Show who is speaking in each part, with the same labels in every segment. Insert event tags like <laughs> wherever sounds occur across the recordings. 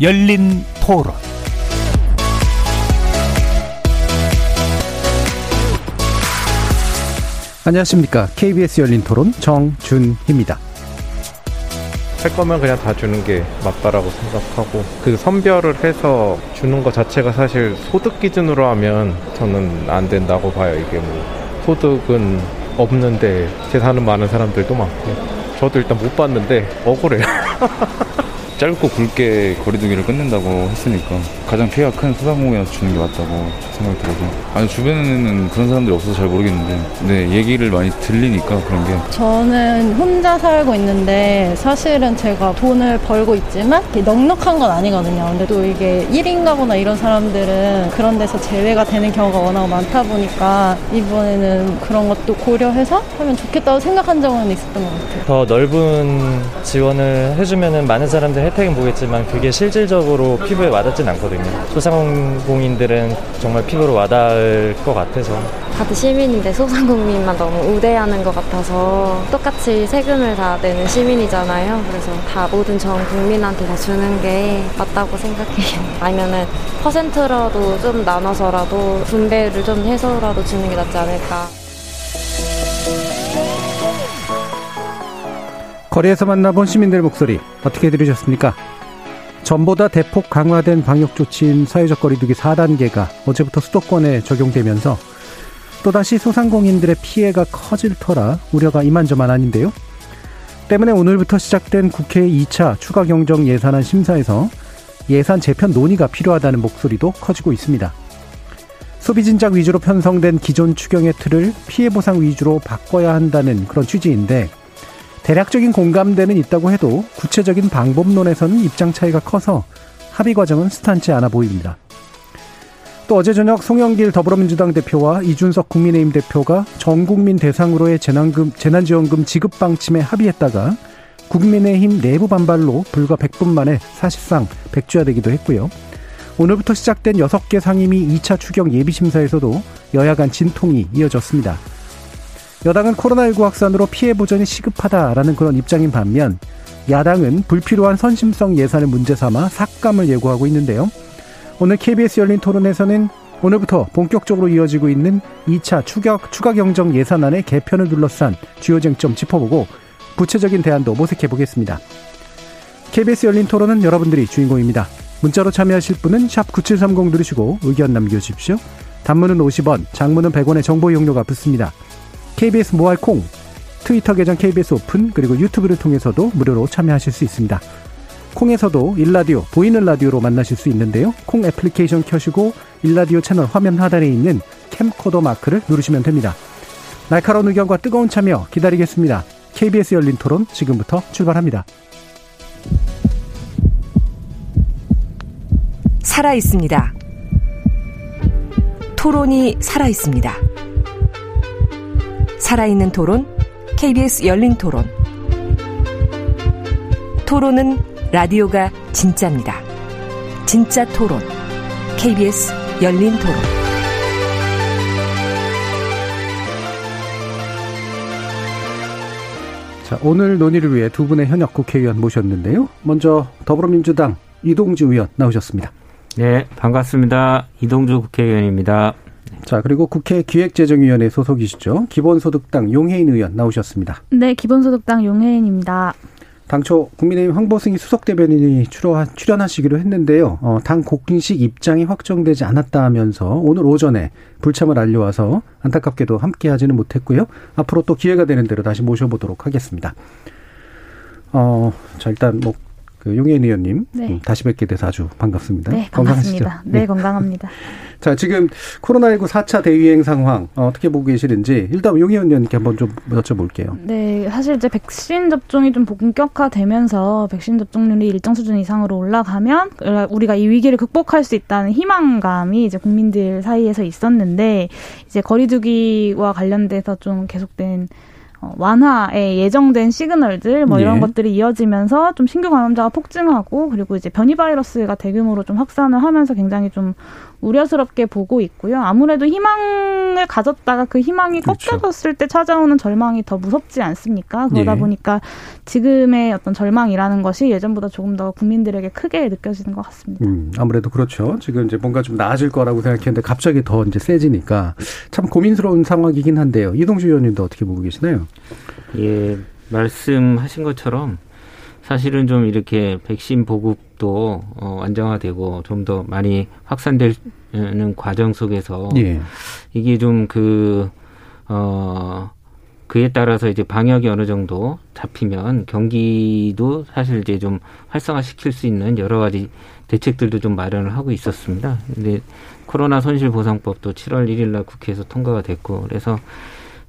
Speaker 1: 열린 토론
Speaker 2: 안녕하십니까. KBS 열린 토론 정준희입니다.
Speaker 3: 할 거면 그냥 다 주는 게 맞다라고 생각하고 그 선별을 해서 주는 것 자체가 사실 소득 기준으로 하면 저는 안 된다고 봐요. 이게 뭐 소득은 없는데 재산은 많은 사람들도 많고 저도 일단 못 봤는데 억울해요. <laughs>
Speaker 4: 짧고 굵게 거리두기를 끝낸다고 했으니까 가장 피해가 큰 소상공인한테 주는 게 맞다고 생각이 들어서 아니 주변에는 그런 사람들이 없어서 잘 모르겠는데 네 얘기를 많이 들리니까 그런 게
Speaker 5: 저는 혼자 살고 있는데 사실은 제가 돈을 벌고 있지만 넉넉한 건 아니거든요. 근데 또 이게 1인 가구나 이런 사람들은 그런 데서 제외가 되는 경우가 워낙 많다 보니까 이번에는 그런 것도 고려해서 하면 좋겠다고 생각한 적은 있었던 것 같아요.
Speaker 6: 더 넓은 지원을 해주면 많은 사람들 혜택은 보겠지만 그게 실질적으로 피부에 와닿진 않거든요. 소상공인들은 정말 피부로 와닿을 것 같아서.
Speaker 7: 다들 시민인데 소상공인만 너무 우대하는 것 같아서 똑같이 세금을 다 내는 시민이잖아요. 그래서 다 모든 전 국민한테 다 주는 게 맞다고 생각해요. <laughs> 아니면은 퍼센트라도 좀 나눠서라도 분배를 좀 해서라도 주는 게 낫지 않을까.
Speaker 2: 거리에서 만나본 시민들 목소리 어떻게 들으셨습니까? 전보다 대폭 강화된 방역 조치인 사회적 거리두기 4단계가 어제부터 수도권에 적용되면서 또다시 소상공인들의 피해가 커질 터라 우려가 이만저만 아닌데요. 때문에 오늘부터 시작된 국회 2차 추가 경정 예산안 심사에서 예산 재편 논의가 필요하다는 목소리도 커지고 있습니다. 소비 진작 위주로 편성된 기존 추경의 틀을 피해 보상 위주로 바꿔야 한다는 그런 취지인데 대략적인 공감대는 있다고 해도 구체적인 방법론에서는 입장 차이가 커서 합의 과정은 스탄치 않아 보입니다. 또 어제 저녁 송영길 더불어민주당 대표와 이준석 국민의힘 대표가 전 국민 대상으로의 재난금, 재난지원금 지급 방침에 합의했다가 국민의힘 내부 반발로 불과 100분 만에 사실상 백주화되기도 했고요. 오늘부터 시작된 6개 상임위 2차 추경 예비심사에서도 여야 간 진통이 이어졌습니다. 여당은 코로나19 확산으로 피해 보전이 시급하다라는 그런 입장인 반면 야당은 불필요한 선심성 예산을 문제 삼아 삭감을 예고하고 있는데요. 오늘 KBS 열린 토론에서는 오늘부터 본격적으로 이어지고 있는 2차 추가, 추가 경정 예산안의 개편을 둘러싼 주요 쟁점 짚어보고 구체적인 대안도 모색해 보겠습니다. KBS 열린 토론은 여러분들이 주인공입니다. 문자로 참여하실 분은 9730 누르시고 의견 남겨주십시오. 단문은 50원, 장문은 100원의 정보 이용료가 붙습니다. KBS 모바일 콩, 트위터 계정 KBS 오픈, 그리고 유튜브를 통해서도 무료로 참여하실 수 있습니다. 콩에서도 일라디오, 보이는 라디오로 만나실 수 있는데요. 콩 애플리케이션 켜시고 일라디오 채널 화면 하단에 있는 캠코더 마크를 누르시면 됩니다. 날카로운 의견과 뜨거운 참여 기다리겠습니다. KBS 열린 토론 지금부터 출발합니다.
Speaker 8: 살아 있습니다. 토론이 살아 있습니다. 살아있는 토론, KBS 열린 토론. 토론은 라디오가 진짜입니다. 진짜 토론, KBS 열린 토론.
Speaker 2: 자, 오늘 논의를 위해 두 분의 현역 국회의원 모셨는데요. 먼저 더불어민주당 이동주 의원 나오셨습니다.
Speaker 9: 네, 반갑습니다. 이동주 국회의원입니다.
Speaker 2: 자, 그리고 국회 기획재정위원회 소속이시죠. 기본소득당 용혜인 의원 나오셨습니다.
Speaker 10: 네, 기본소득당 용혜인입니다.
Speaker 2: 당초 국민의힘 황보승이 수석 대변인이 출연하시기로 했는데요. 어, 당 공식 입장이 확정되지 않았다 하면서 오늘 오전에 불참을 알려와서 안타깝게도 함께하지는 못했고요. 앞으로 또 기회가 되는 대로 다시 모셔보도록 하겠습니다. 어, 자, 일단 뭐 그 용혜인 의원님 네. 음, 다시 뵙게 돼서 아주 반갑습니다.
Speaker 10: 네, 반갑습니다. 네, 네, 건강합니다. <laughs>
Speaker 2: 자, 지금 코로나19 4차 대유행 상황 어, 떻게 보고 계시는지 일단 용혜인 의원님께 한번 좀 여쭤볼게요.
Speaker 10: 네, 사실 이제 백신 접종이 좀 본격화되면서 백신 접종률이 일정 수준 이상으로 올라가면 우리가 이 위기를 극복할 수 있다는 희망감이 이제 국민들 사이에서 있었는데 이제 거리두기와 관련돼서 좀 계속된 어, 완화에 예정된 시그널들 뭐 이런
Speaker 2: 예.
Speaker 10: 것들이 이어지면서 좀 신규 감염자가 폭증하고 그리고 이제 변이 바이러스가 대규모로 좀 확산을 하면서 굉장히 좀 우려스럽게 보고 있고요. 아무래도 희망을 가졌다가 그 희망이
Speaker 2: 그렇죠.
Speaker 10: 꺾여졌을 때 찾아오는 절망이 더 무섭지 않습니까? 그러다
Speaker 2: 예.
Speaker 10: 보니까 지금의 어떤 절망이라는 것이 예전보다 조금 더 국민들에게 크게 느껴지는 것 같습니다.
Speaker 2: 음, 아무래도 그렇죠. 지금 이제 뭔가 좀 나아질 거라고 생각했는데 갑자기 더 이제 세지니까 참 고민스러운 상황이긴 한데요. 이동주 의원님도 어떻게 보고 계시나요?
Speaker 9: 예, 말씀하신 것처럼 사실은 좀 이렇게 백신 보급도 어, 안정화되고 좀 더 많이 확산되는 과정 속에서
Speaker 2: 예.
Speaker 9: 이게 좀 그, 어, 그에 따라서 이제 방역이 어느 정도 잡히면 경기도 사실 이제 좀 활성화 시킬 수 있는 여러 가지 대책들도 좀 마련을 하고 있었습니다. 근데 코로나 손실보상법도 7월 1일 날 국회에서 통과가 됐고 그래서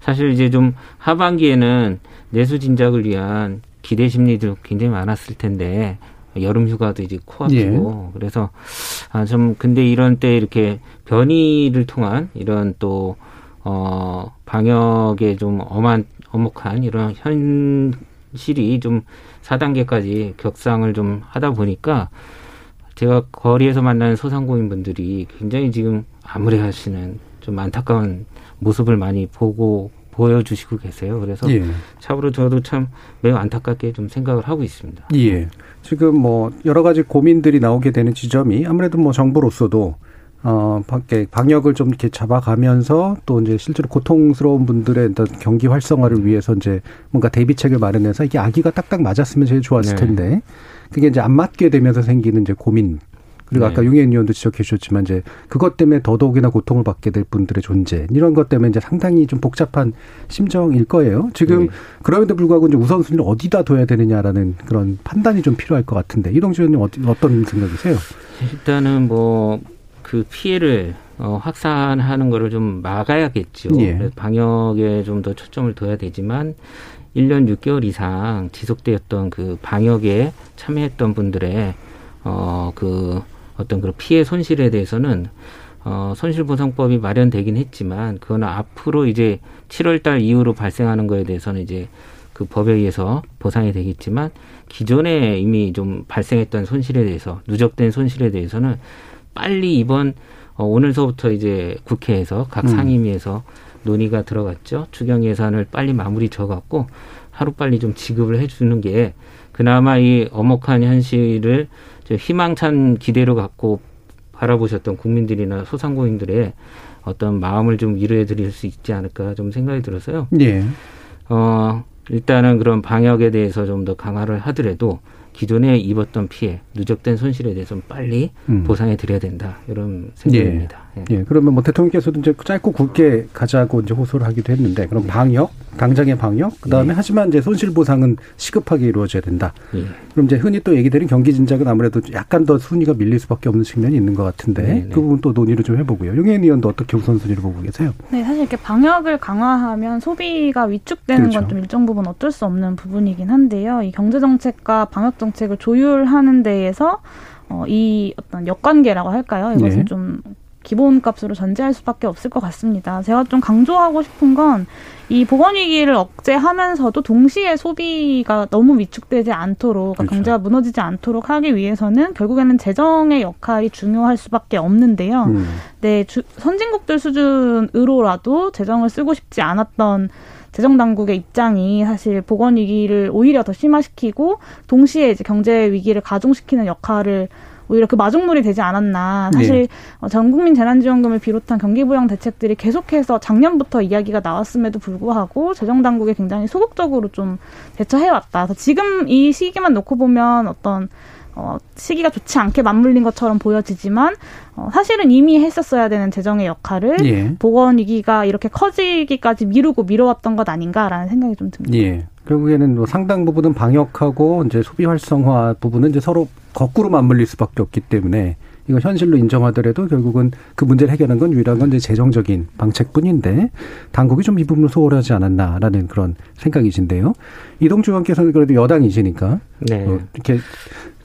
Speaker 9: 사실 이제 좀 하반기에는 내수 진작을 위한 기대 심리도 굉장히 많았을 텐데 여름 휴가도 이제 코앞이고 그래서 아 좀 근데 이런 때 이렇게 변이를 통한 이런 또 어, 방역에 좀 엄한, 엄혹한 이런 현실이 좀 4단계까지 격상을 좀 하다 보니까 제가 거리에서 만나는 소상공인분들이 굉장히 지금 암울해 하시는 좀 안타까운 모습을 많이 보고 보여주시고 계세요. 그래서
Speaker 2: 예.
Speaker 9: 참으로 저도 참 매우 안타깝게 좀 생각을 하고 있습니다.
Speaker 2: 예. 지금 뭐 여러 가지 고민들이 나오게 되는 지점이 아무래도 뭐 정부로서도 어, 밖에 방역을 좀 이렇게 잡아가면서 또 이제 실제로 고통스러운 분들의 어떤 경기 활성화를 위해서 이제 뭔가 대비책을 마련해서 이게 아기가 딱딱 맞았으면 제일 좋았을
Speaker 9: 네.
Speaker 2: 텐데 그게 이제 안 맞게 되면서 생기는 이제 고민 그리고
Speaker 9: 네.
Speaker 2: 아까 용혜인 의원도 지적해 주셨지만 이제 그것 때문에 더더욱이나 고통을 받게 될 분들의 존재 이런 것 때문에 이제 상당히 좀 복잡한 심정일 거예요. 지금
Speaker 9: 네.
Speaker 2: 그럼에도 불구하고 이제 우선순위를 어디다 둬야 되느냐라는 그런 판단이 좀 필요할 것 같은데 이동주 의원님 어떤 생각이세요?
Speaker 9: 일단은 뭐 그 피해를 어, 확산하는 거를 좀 막아야겠죠.
Speaker 2: 예.
Speaker 9: 방역에 좀 더 초점을 둬야 되지만 1년 6개월 이상 지속되었던 그 방역에 참여했던 분들의 어 그 어떤 그런 피해 손실에 대해서는 어 손실보상법이 마련되긴 했지만 그거는 앞으로 이제 7월 달 이후로 발생하는 거에 대해서는 이제 그 법에 의해서 보상이 되겠지만 기존에 이미 좀 발생했던 손실에 대해서 누적된 손실에 대해서는 빨리 이번 어, 오늘서부터 이제 국회에서 각
Speaker 2: 음.
Speaker 9: 상임위에서 논의가 들어갔죠. 추경 예산을 빨리 마무리 져갖고 하루 빨리 좀 지급을 해주는 게 그나마 이 엄혹한 현실을 좀 희망찬 기대로 갖고 바라보셨던 국민들이나 소상공인들의 어떤 마음을 좀 위로해 드릴 수 있지 않을까 좀 생각이 들어서요.
Speaker 2: 예.
Speaker 9: 어, 일단은 그런 방역에 대해서 좀 더 강화를 하더라도 기존에 입었던 피해, 누적된 손실에 대해서는 빨리
Speaker 2: 음.
Speaker 9: 보상해 드려야 된다. 이런 생각입니다. 예.
Speaker 2: 예, 그러면 뭐 대통령께서도 이제 짧고 굵게 가자고 이제 호소를 하기도 했는데 그럼 방역, 당장의 방역, 그 다음에
Speaker 9: 예.
Speaker 2: 하지만 이제 손실 보상은 시급하게 이루어져야 된다.
Speaker 9: 예.
Speaker 2: 그럼 이제 흔히 또 얘기되는 경기 진작은 아무래도 약간 더 순위가 밀릴 수밖에 없는 측면이 있는 것 같은데
Speaker 9: 네, 네.
Speaker 2: 그 부분 또 논의를 좀 해보고요. 용혜인 의원도 어떻게 우선순위를 보고 계세요?
Speaker 10: 네, 사실 이렇게 방역을 강화하면 소비가 위축되는
Speaker 2: 그렇죠.
Speaker 10: 건좀 일정 부분 어쩔 수 없는 부분이긴 한데요. 이 경제 정책과 방역 정책을 조율하는 데에서 어, 이 어떤 역관계라고 할까요? 이것을
Speaker 2: 네.
Speaker 10: 좀 기본값으로 전제할 수밖에 없을 것 같습니다. 제가 좀 강조하고 싶은 건 이 보건 위기를 억제하면서도 동시에 소비가 너무 위축되지 않도록 그러니까
Speaker 2: 그렇죠.
Speaker 10: 경제가 무너지지 않도록 하기 위해서는 결국에는 재정의 역할이 중요할 수밖에 없는데요.
Speaker 2: 음.
Speaker 10: 네, 주, 선진국들 수준으로라도 재정을 쓰고 싶지 않았던 재정 당국의 입장이 사실 보건 위기를 오히려 더 심화시키고 동시에 이제 경제 위기를 가중시키는 역할을 오히려 그 마중물이 되지 않았나. 사실 어, 전국민 재난지원금을 비롯한 경기부양 대책들이 계속해서 작년부터 이야기가 나왔음에도 불구하고 재정 당국이 굉장히 소극적으로 좀 대처해 왔다. 그래서 지금 이 시기만 놓고 보면 어떤 어, 시기가 좋지 않게 맞물린 것처럼 보여지지만 어, 사실은 이미 했었어야 되는 재정의 역할을
Speaker 2: 예.
Speaker 10: 보건 위기가 이렇게 커지기까지 미루고 미뤄왔던 것 아닌가라는 생각이 좀 듭니다.
Speaker 2: 예. 결국에는 뭐 상당 부분은 방역하고 이제 소비 활성화 부분은 이제 서로 거꾸로 맞물릴 수밖에 없기 때문에 이거 현실로 인정하더라도 결국은 그 문제를 해결하는 건 유일한 건 이제 재정적인 방책뿐인데 당국이 좀 이 부분을 소홀하지 않았나라는 그런 생각이신데요. 이동주 의원께서는 그래도 여당이시니까
Speaker 9: 네.
Speaker 2: 어, 이렇게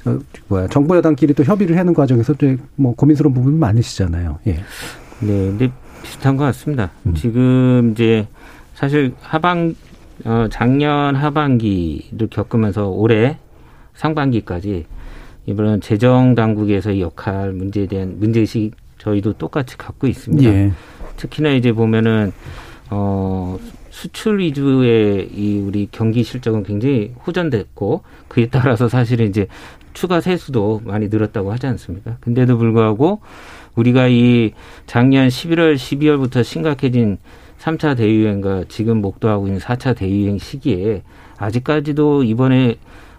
Speaker 2: 어, 뭐야 정부 여당끼리 또 협의를 하는 과정에서 이제 뭐 고민스러운 부분 많으시잖아요. 예.
Speaker 9: 네, 근데 비슷한 것 같습니다.
Speaker 2: 음.
Speaker 9: 지금 이제 사실 어, 작년 하반기를 겪으면서 올해 상반기까지 이번 재정 당국에서의 역할 문제에 대한 문제의식 저희도 똑같이 갖고 있습니다. 예. 특히나 이제 보면은 어 수출 위주의 이 우리 경기 실적은 굉장히 호전됐고 그에 따라서 사실은 이제 추가 세수도 많이 늘었다고 하지 않습니까? 근데도 불구하고 우리가 이 작년 11월, 12월부터 심각해진 3차 대유행과 지금 목도하고 있는 4차 대유행 시기에 아직까지도 이번에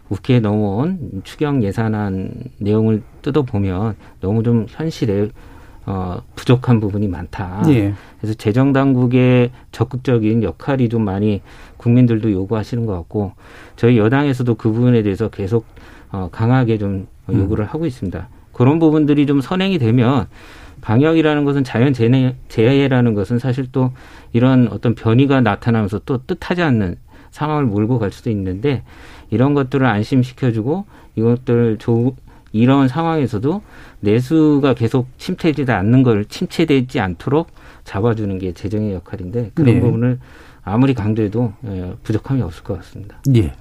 Speaker 9: 국회에 넘어온 추경 예산안 내용을 뜯어보면 너무 좀 현실에 어, 부족한 부분이 많다. 예. 그래서 재정 당국의 적극적인 역할이 좀 많이 국민들도 요구하시는 것 같고 저희 여당에서도 그 부분에 대해서 계속 어, 강하게 좀 음. 요구를 음. 하고 있습니다. 그런 부분들이 좀 선행이 되면 방역이라는 것은 자연 재해, 재해라는 것은 사실 또 이런 어떤 변이가 나타나면서 또 뜻하지 않는 상황을 몰고 갈 수도 있는데 이런 것들을 안심시켜주고 이것들 조, 이런 상황에서도 내수가 계속 침체되지 않는 걸 침체되지 않도록 잡아주는 게 재정의 역할인데 그런 네. 부분을 아무리 강조해도 예, 부족함이 없을 것 같습니다.
Speaker 2: 예.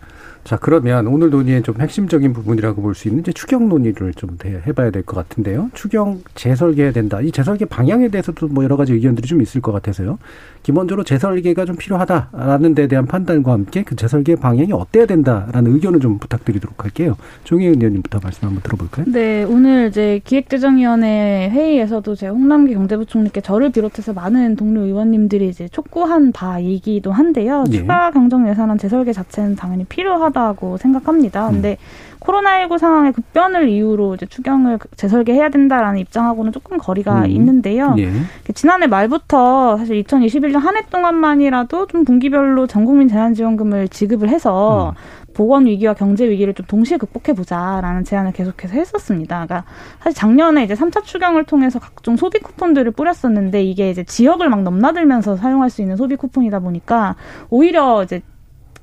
Speaker 2: 자, 그러면 오늘 논의의 좀 핵심적인 부분이라고 볼 수 있는 이제 추경 논의를 좀 해봐야 될 것 같은데요. 추경 재설계해야 된다. 이 재설계 방향에 대해서도 뭐 여러 가지 의견들이 좀 있을 것 같아서요. 기본적으로 재설계가 좀 필요하다라는 데 대한 판단과 함께 그 재설계 방향이 어때야 된다라는 의견을 좀 부탁드리도록 할게요. 종혜 의원님부터 말씀 한번 들어볼까요?
Speaker 10: 네, 오늘 이제 기획재정위원회 회의에서도 제 홍남기 경제부총리께 저를 비롯해서 많은 동료 의원님들이 이제 촉구한 바이기도 한데요. 예. 추가 경정 예산안 재설계 자체는 당연히 필요하다. 필요하다고 생각합니다. 음. 근데 코로나19 상황의 급변을 이유로 이제 추경을 재설계해야 된다라는 입장하고는 조금 거리가 음. 있는데요. 예. 지난해 말부터 사실 2021년 한 해 동안만이라도 좀 분기별로 전 국민 재난지원금을 지급을 해서 음. 보건 위기와 경제 위기를 좀 동시에 극복해 보자라는 제안을 계속해서 했었습니다. 그러니까 사실 작년에 이제 3차 추경을 통해서 각종 소비 쿠폰들을 뿌렸었는데 이게 이제 지역을 막 넘나들면서 사용할 수 있는 소비 쿠폰이다 보니까 오히려 이제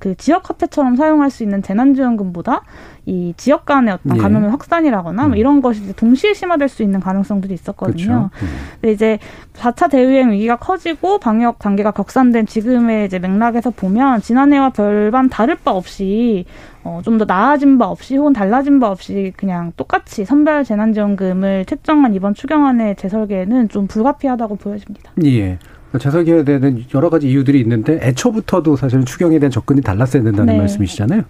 Speaker 10: 그 지역 화폐처럼 사용할 수 있는 재난지원금보다 이 지역 간의 어떤 예. 감염의 확산이라거나 뭐 음. 이런 것이 동시에 심화될 수 있는 가능성들이 있었거든요. 그렇죠. 음. 근데 이제 4차 대유행 위기가 커지고 방역 단계가 격산된 지금의 이제 맥락에서 보면 지난해와 별반 다를 바 없이 어, 좀 더 나아진 바 없이 혹은 달라진 바 없이 그냥 똑같이 선별 재난지원금을 채정한 이번 추경안의 재설계는 좀 불가피하다고 보여집니다.
Speaker 2: 예. 재설계에 대한 여러 가지 이유들이 있는데 애초부터도 사실은 추경에 대한 접근이 달랐어야 된다는 네. 말씀이시잖아요.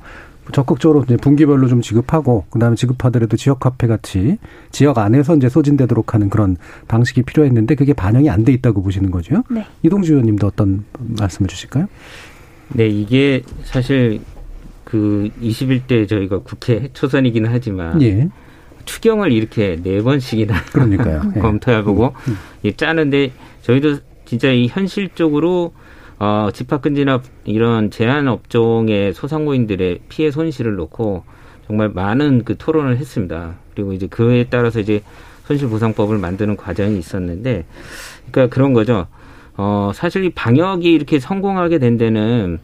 Speaker 2: 적극적으로 이제 분기별로 좀 지급하고 그다음에 지급하더라도 지역 화폐 같이 지역 안에서 이제 소진되도록 하는 그런 방식이 필요했는데 그게 반영이 안 돼 있다고 보시는 거죠. 네. 이동주 의원님도 어떤 말씀을 주실까요?
Speaker 9: 네, 이게 사실 그 21대 저희가 국회 초선이기는 하지만 예. 추경을 이렇게 네 번씩이나 그러니까요. <laughs> 예. 검토해보고 음, 음. 짜는데 저희도 진짜 이 현실적으로 어, 집합금 지나 이런 제한 업종의 소상공인들의 피해 손실을 놓고 정말 많은 그 토론을 했습니다. 그리고 이제 그에 따라서 이제 손실보상법을 만드는 과정이 있었는데, 그러니까 그런 거죠. 어, 사실 이 방역이 이렇게 성공하게 된 데는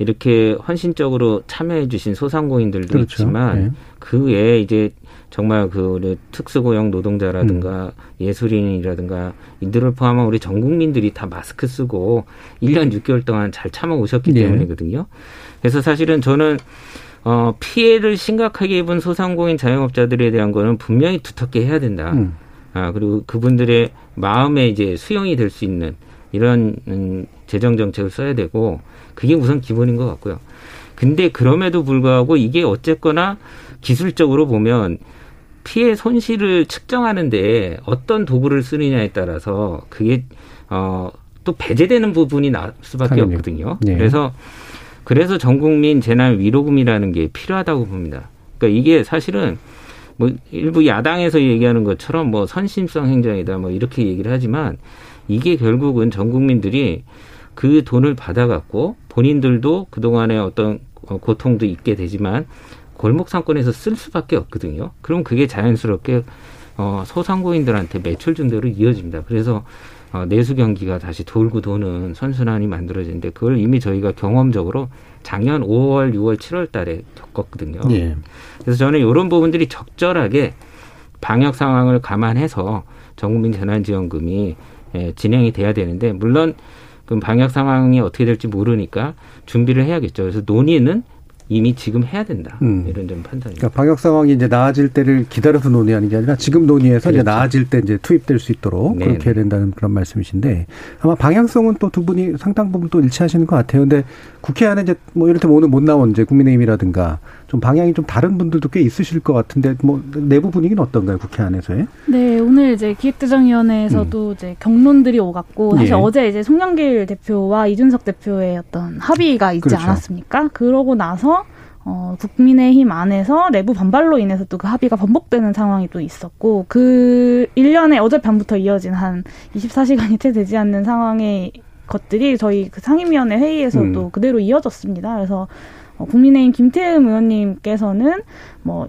Speaker 9: 이렇게 헌신적으로 참여해 주신 소상공인들도 그렇죠. 있지만 네. 그 외에 이제 정말 그 특수고용 노동자라든가 음. 예술인이라든가 이들을 포함한 우리 전 국민들이 다 마스크 쓰고 1년 6개월 동안 잘 참아 오셨기 네. 때문이거든요. 그래서 사실은 저는 어 피해를 심각하게 입은 소상공인 자영업자들에 대한 거는 분명히 두텁게 해야 된다. 음. 아 그리고 그분들의 마음에 이제 수용이 될 수 있는 이런 음, 재정 정책을 써야 되고 그게 우선 기본인 것 같고요. 근데 그럼에도 불구하고 이게 어쨌거나 기술적으로 보면 피해 손실을 측정하는데 어떤 도구를 쓰느냐에 따라서 그게 어또 배제되는 부분이 날 수밖에 당연히. 없거든요. 네. 그래서 그래서 전 국민 재난 위로금이라는 게 필요하다고 봅니다. 그러니까 이게 사실은 뭐 일부 야당에서 얘기하는 것처럼 뭐 선심성 행정이다 뭐 이렇게 얘기를 하지만 이게 결국은 전 국민들이 그 돈을 받아갖고 본인들도 그동안에 어떤 고통도 있게 되지만 골목 상권에서 쓸 수밖에 없거든요. 그럼 그게 자연스럽게 어, 소상공인들한테 매출 증대로 이어집니다. 그래서 어, 내수 경기가 다시 돌고 도는 선순환이 만들어지는데 그걸 이미 저희가 경험적으로 작년 5월, 6월, 7월 달에 겪었거든요. 예. 그래서 저는 이런 부분들이 적절하게 방역 상황을 감안해서 전국민 재난지원금이 예, 진행이 돼야 되는데 물론 그럼 방역 상황이 어떻게 될지 모르니까 준비를 해야겠죠. 그래서 논의는 이미 지금 해야 된다.
Speaker 2: 음.
Speaker 9: 이런 좀 판단입니다.
Speaker 2: 그러니까 방역 상황이 이제 나아질 때를 기다려서 논의하는 게 아니라 지금 논의해서 이제
Speaker 9: 그렇죠.
Speaker 2: 나아질 때 이제 투입될 수 있도록
Speaker 9: 네,
Speaker 2: 그렇게 해야
Speaker 9: 네.
Speaker 2: 된다는 그런 말씀이신데 아마 방향성은 또 두 분이 상당 부분 또 일치하시는 것 같아요. 근데 국회 안에 이제 뭐 이를테면 오늘 못 나온 이제 국민의힘이라든가 좀 방향이 좀 다른 분들도 꽤 있으실 것 같은데 뭐 내부 분위기는 어떤가요? 국회 안에서의?
Speaker 10: 네, 오늘 이제 기획재정위원회에서도 이제 경론들이 오갔고 사실
Speaker 2: 음. 예.
Speaker 10: 어제 이제 송영길 대표와 이준석 대표의 어떤 합의가 있지
Speaker 2: 그렇죠.
Speaker 10: 않았습니까? 그러고 나서 어, 국민의힘 안에서 내부 반발로 인해서 또 그 합의가 번복되는 상황이 또 있었고 그 일련의 어젯밤부터 이어진 한 24시간이 채 되지 않는 상황의 것들이 저희 그 상임위원회 회의에서도
Speaker 2: 음.
Speaker 10: 그대로 이어졌습니다. 그래서 어, 국민의힘 김태흠 의원님께서는 뭐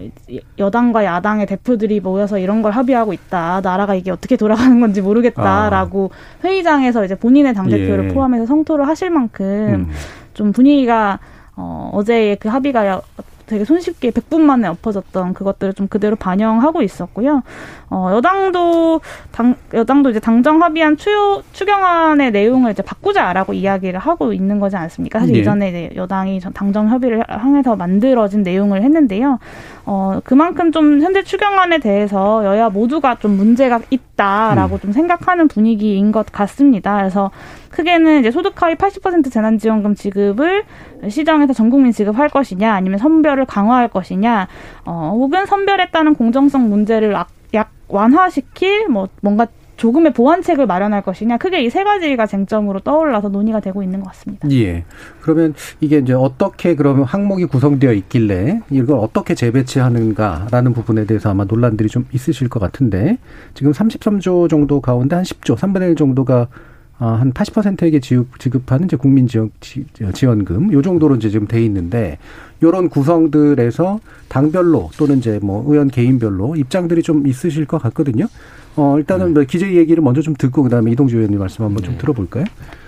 Speaker 10: 여당과 야당의 대표들이 모여서 이런 걸 합의하고 있다. 나라가 이게 어떻게 돌아가는 건지 모르겠다라고 회의장에서 이제 본인의 당 대표를
Speaker 2: 아. 예.
Speaker 10: 포함해서 성토를 하실 만큼
Speaker 2: 음.
Speaker 10: 좀 분위기가 어, 어제의 그 합의가 되게 손쉽게 100분 만에 엎어졌던 그것들을 좀 그대로 반영하고 있었고요. 어, 여당도 당, 여당도 이제 당정 합의한 추, 추경안의 내용을 이제 바꾸자라고 이야기를 하고 있는 거지 않습니까? 사실
Speaker 2: 예.
Speaker 10: 이전에 이제 여당이 전- 당정 협의를 향해서 만들어진 내용을 했는데요. 어, 그만큼 좀 현재 추경안에 대해서 여야 모두가 좀 문제가 있다라고 좀 생각하는 분위기인 것 같습니다. 그래서 크게는 이제 소득 하위 80% 재난지원금 지급을 시정해서 전 국민 지급할 것이냐, 아니면 선별을 강화할 것이냐, 어, 혹은 선별에 따른 공정성 문제를 약, 약 완화시킬 뭐 뭔가 조금의 보완책을 마련할 것이냐, 크게 이 세 가지가 쟁점으로 떠올라서 논의가 되고 있는 것 같습니다.
Speaker 2: 예. 그러면 이게 이제 어떻게 그러면 항목이 구성되어 있길래 이걸 어떻게 재배치하는가라는 부분에 대해서 아마 논란들이 좀 있으실 것 같은데 지금 33조 정도 가운데 한 10조, 3분의 1 정도가 아, 한 80%에게 지급, 지급하는 이제 국민 지원, 지, 지원금, 요 정도로 이제 지금 돼 있는데, 요런 구성들에서 당별로 또는 이제 뭐 의원 개인별로 입장들이 좀 있으실 것 같거든요. 어, 일단은 뭐 기재 얘기를 먼저 좀 듣고 그다음에 이동주 의원님 말씀 한번 좀 들어볼까요?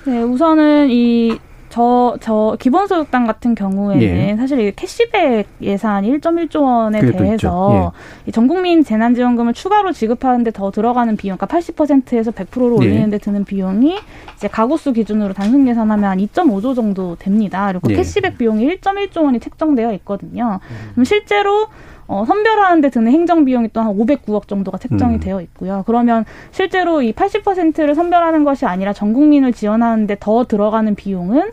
Speaker 10: 네, 우선은 이 저, 저, 기본소득당 같은 경우에는
Speaker 2: 예.
Speaker 10: 사실 이 캐시백 예산 1.1조 원에 대해서.
Speaker 2: 예.
Speaker 10: 이 전국민 재난지원금을 추가로 지급하는데 더 들어가는 비용, 그러니까 80%에서 100%로
Speaker 2: 예.
Speaker 10: 올리는데 드는 비용이 이제 가구수 기준으로 단순 계산하면 한 2.5조 정도 됩니다. 그리고
Speaker 2: 예.
Speaker 10: 캐시백 비용이 1.1조 원이 책정되어 있거든요. 그럼 실제로 어, 선별하는 데 드는 행정 비용이 또 한 509억 정도가 책정이
Speaker 2: 음.
Speaker 10: 되어 있고요. 그러면 실제로 이 80%를 선별하는 것이 아니라 전 국민을 지원하는 데 더 들어가는 비용은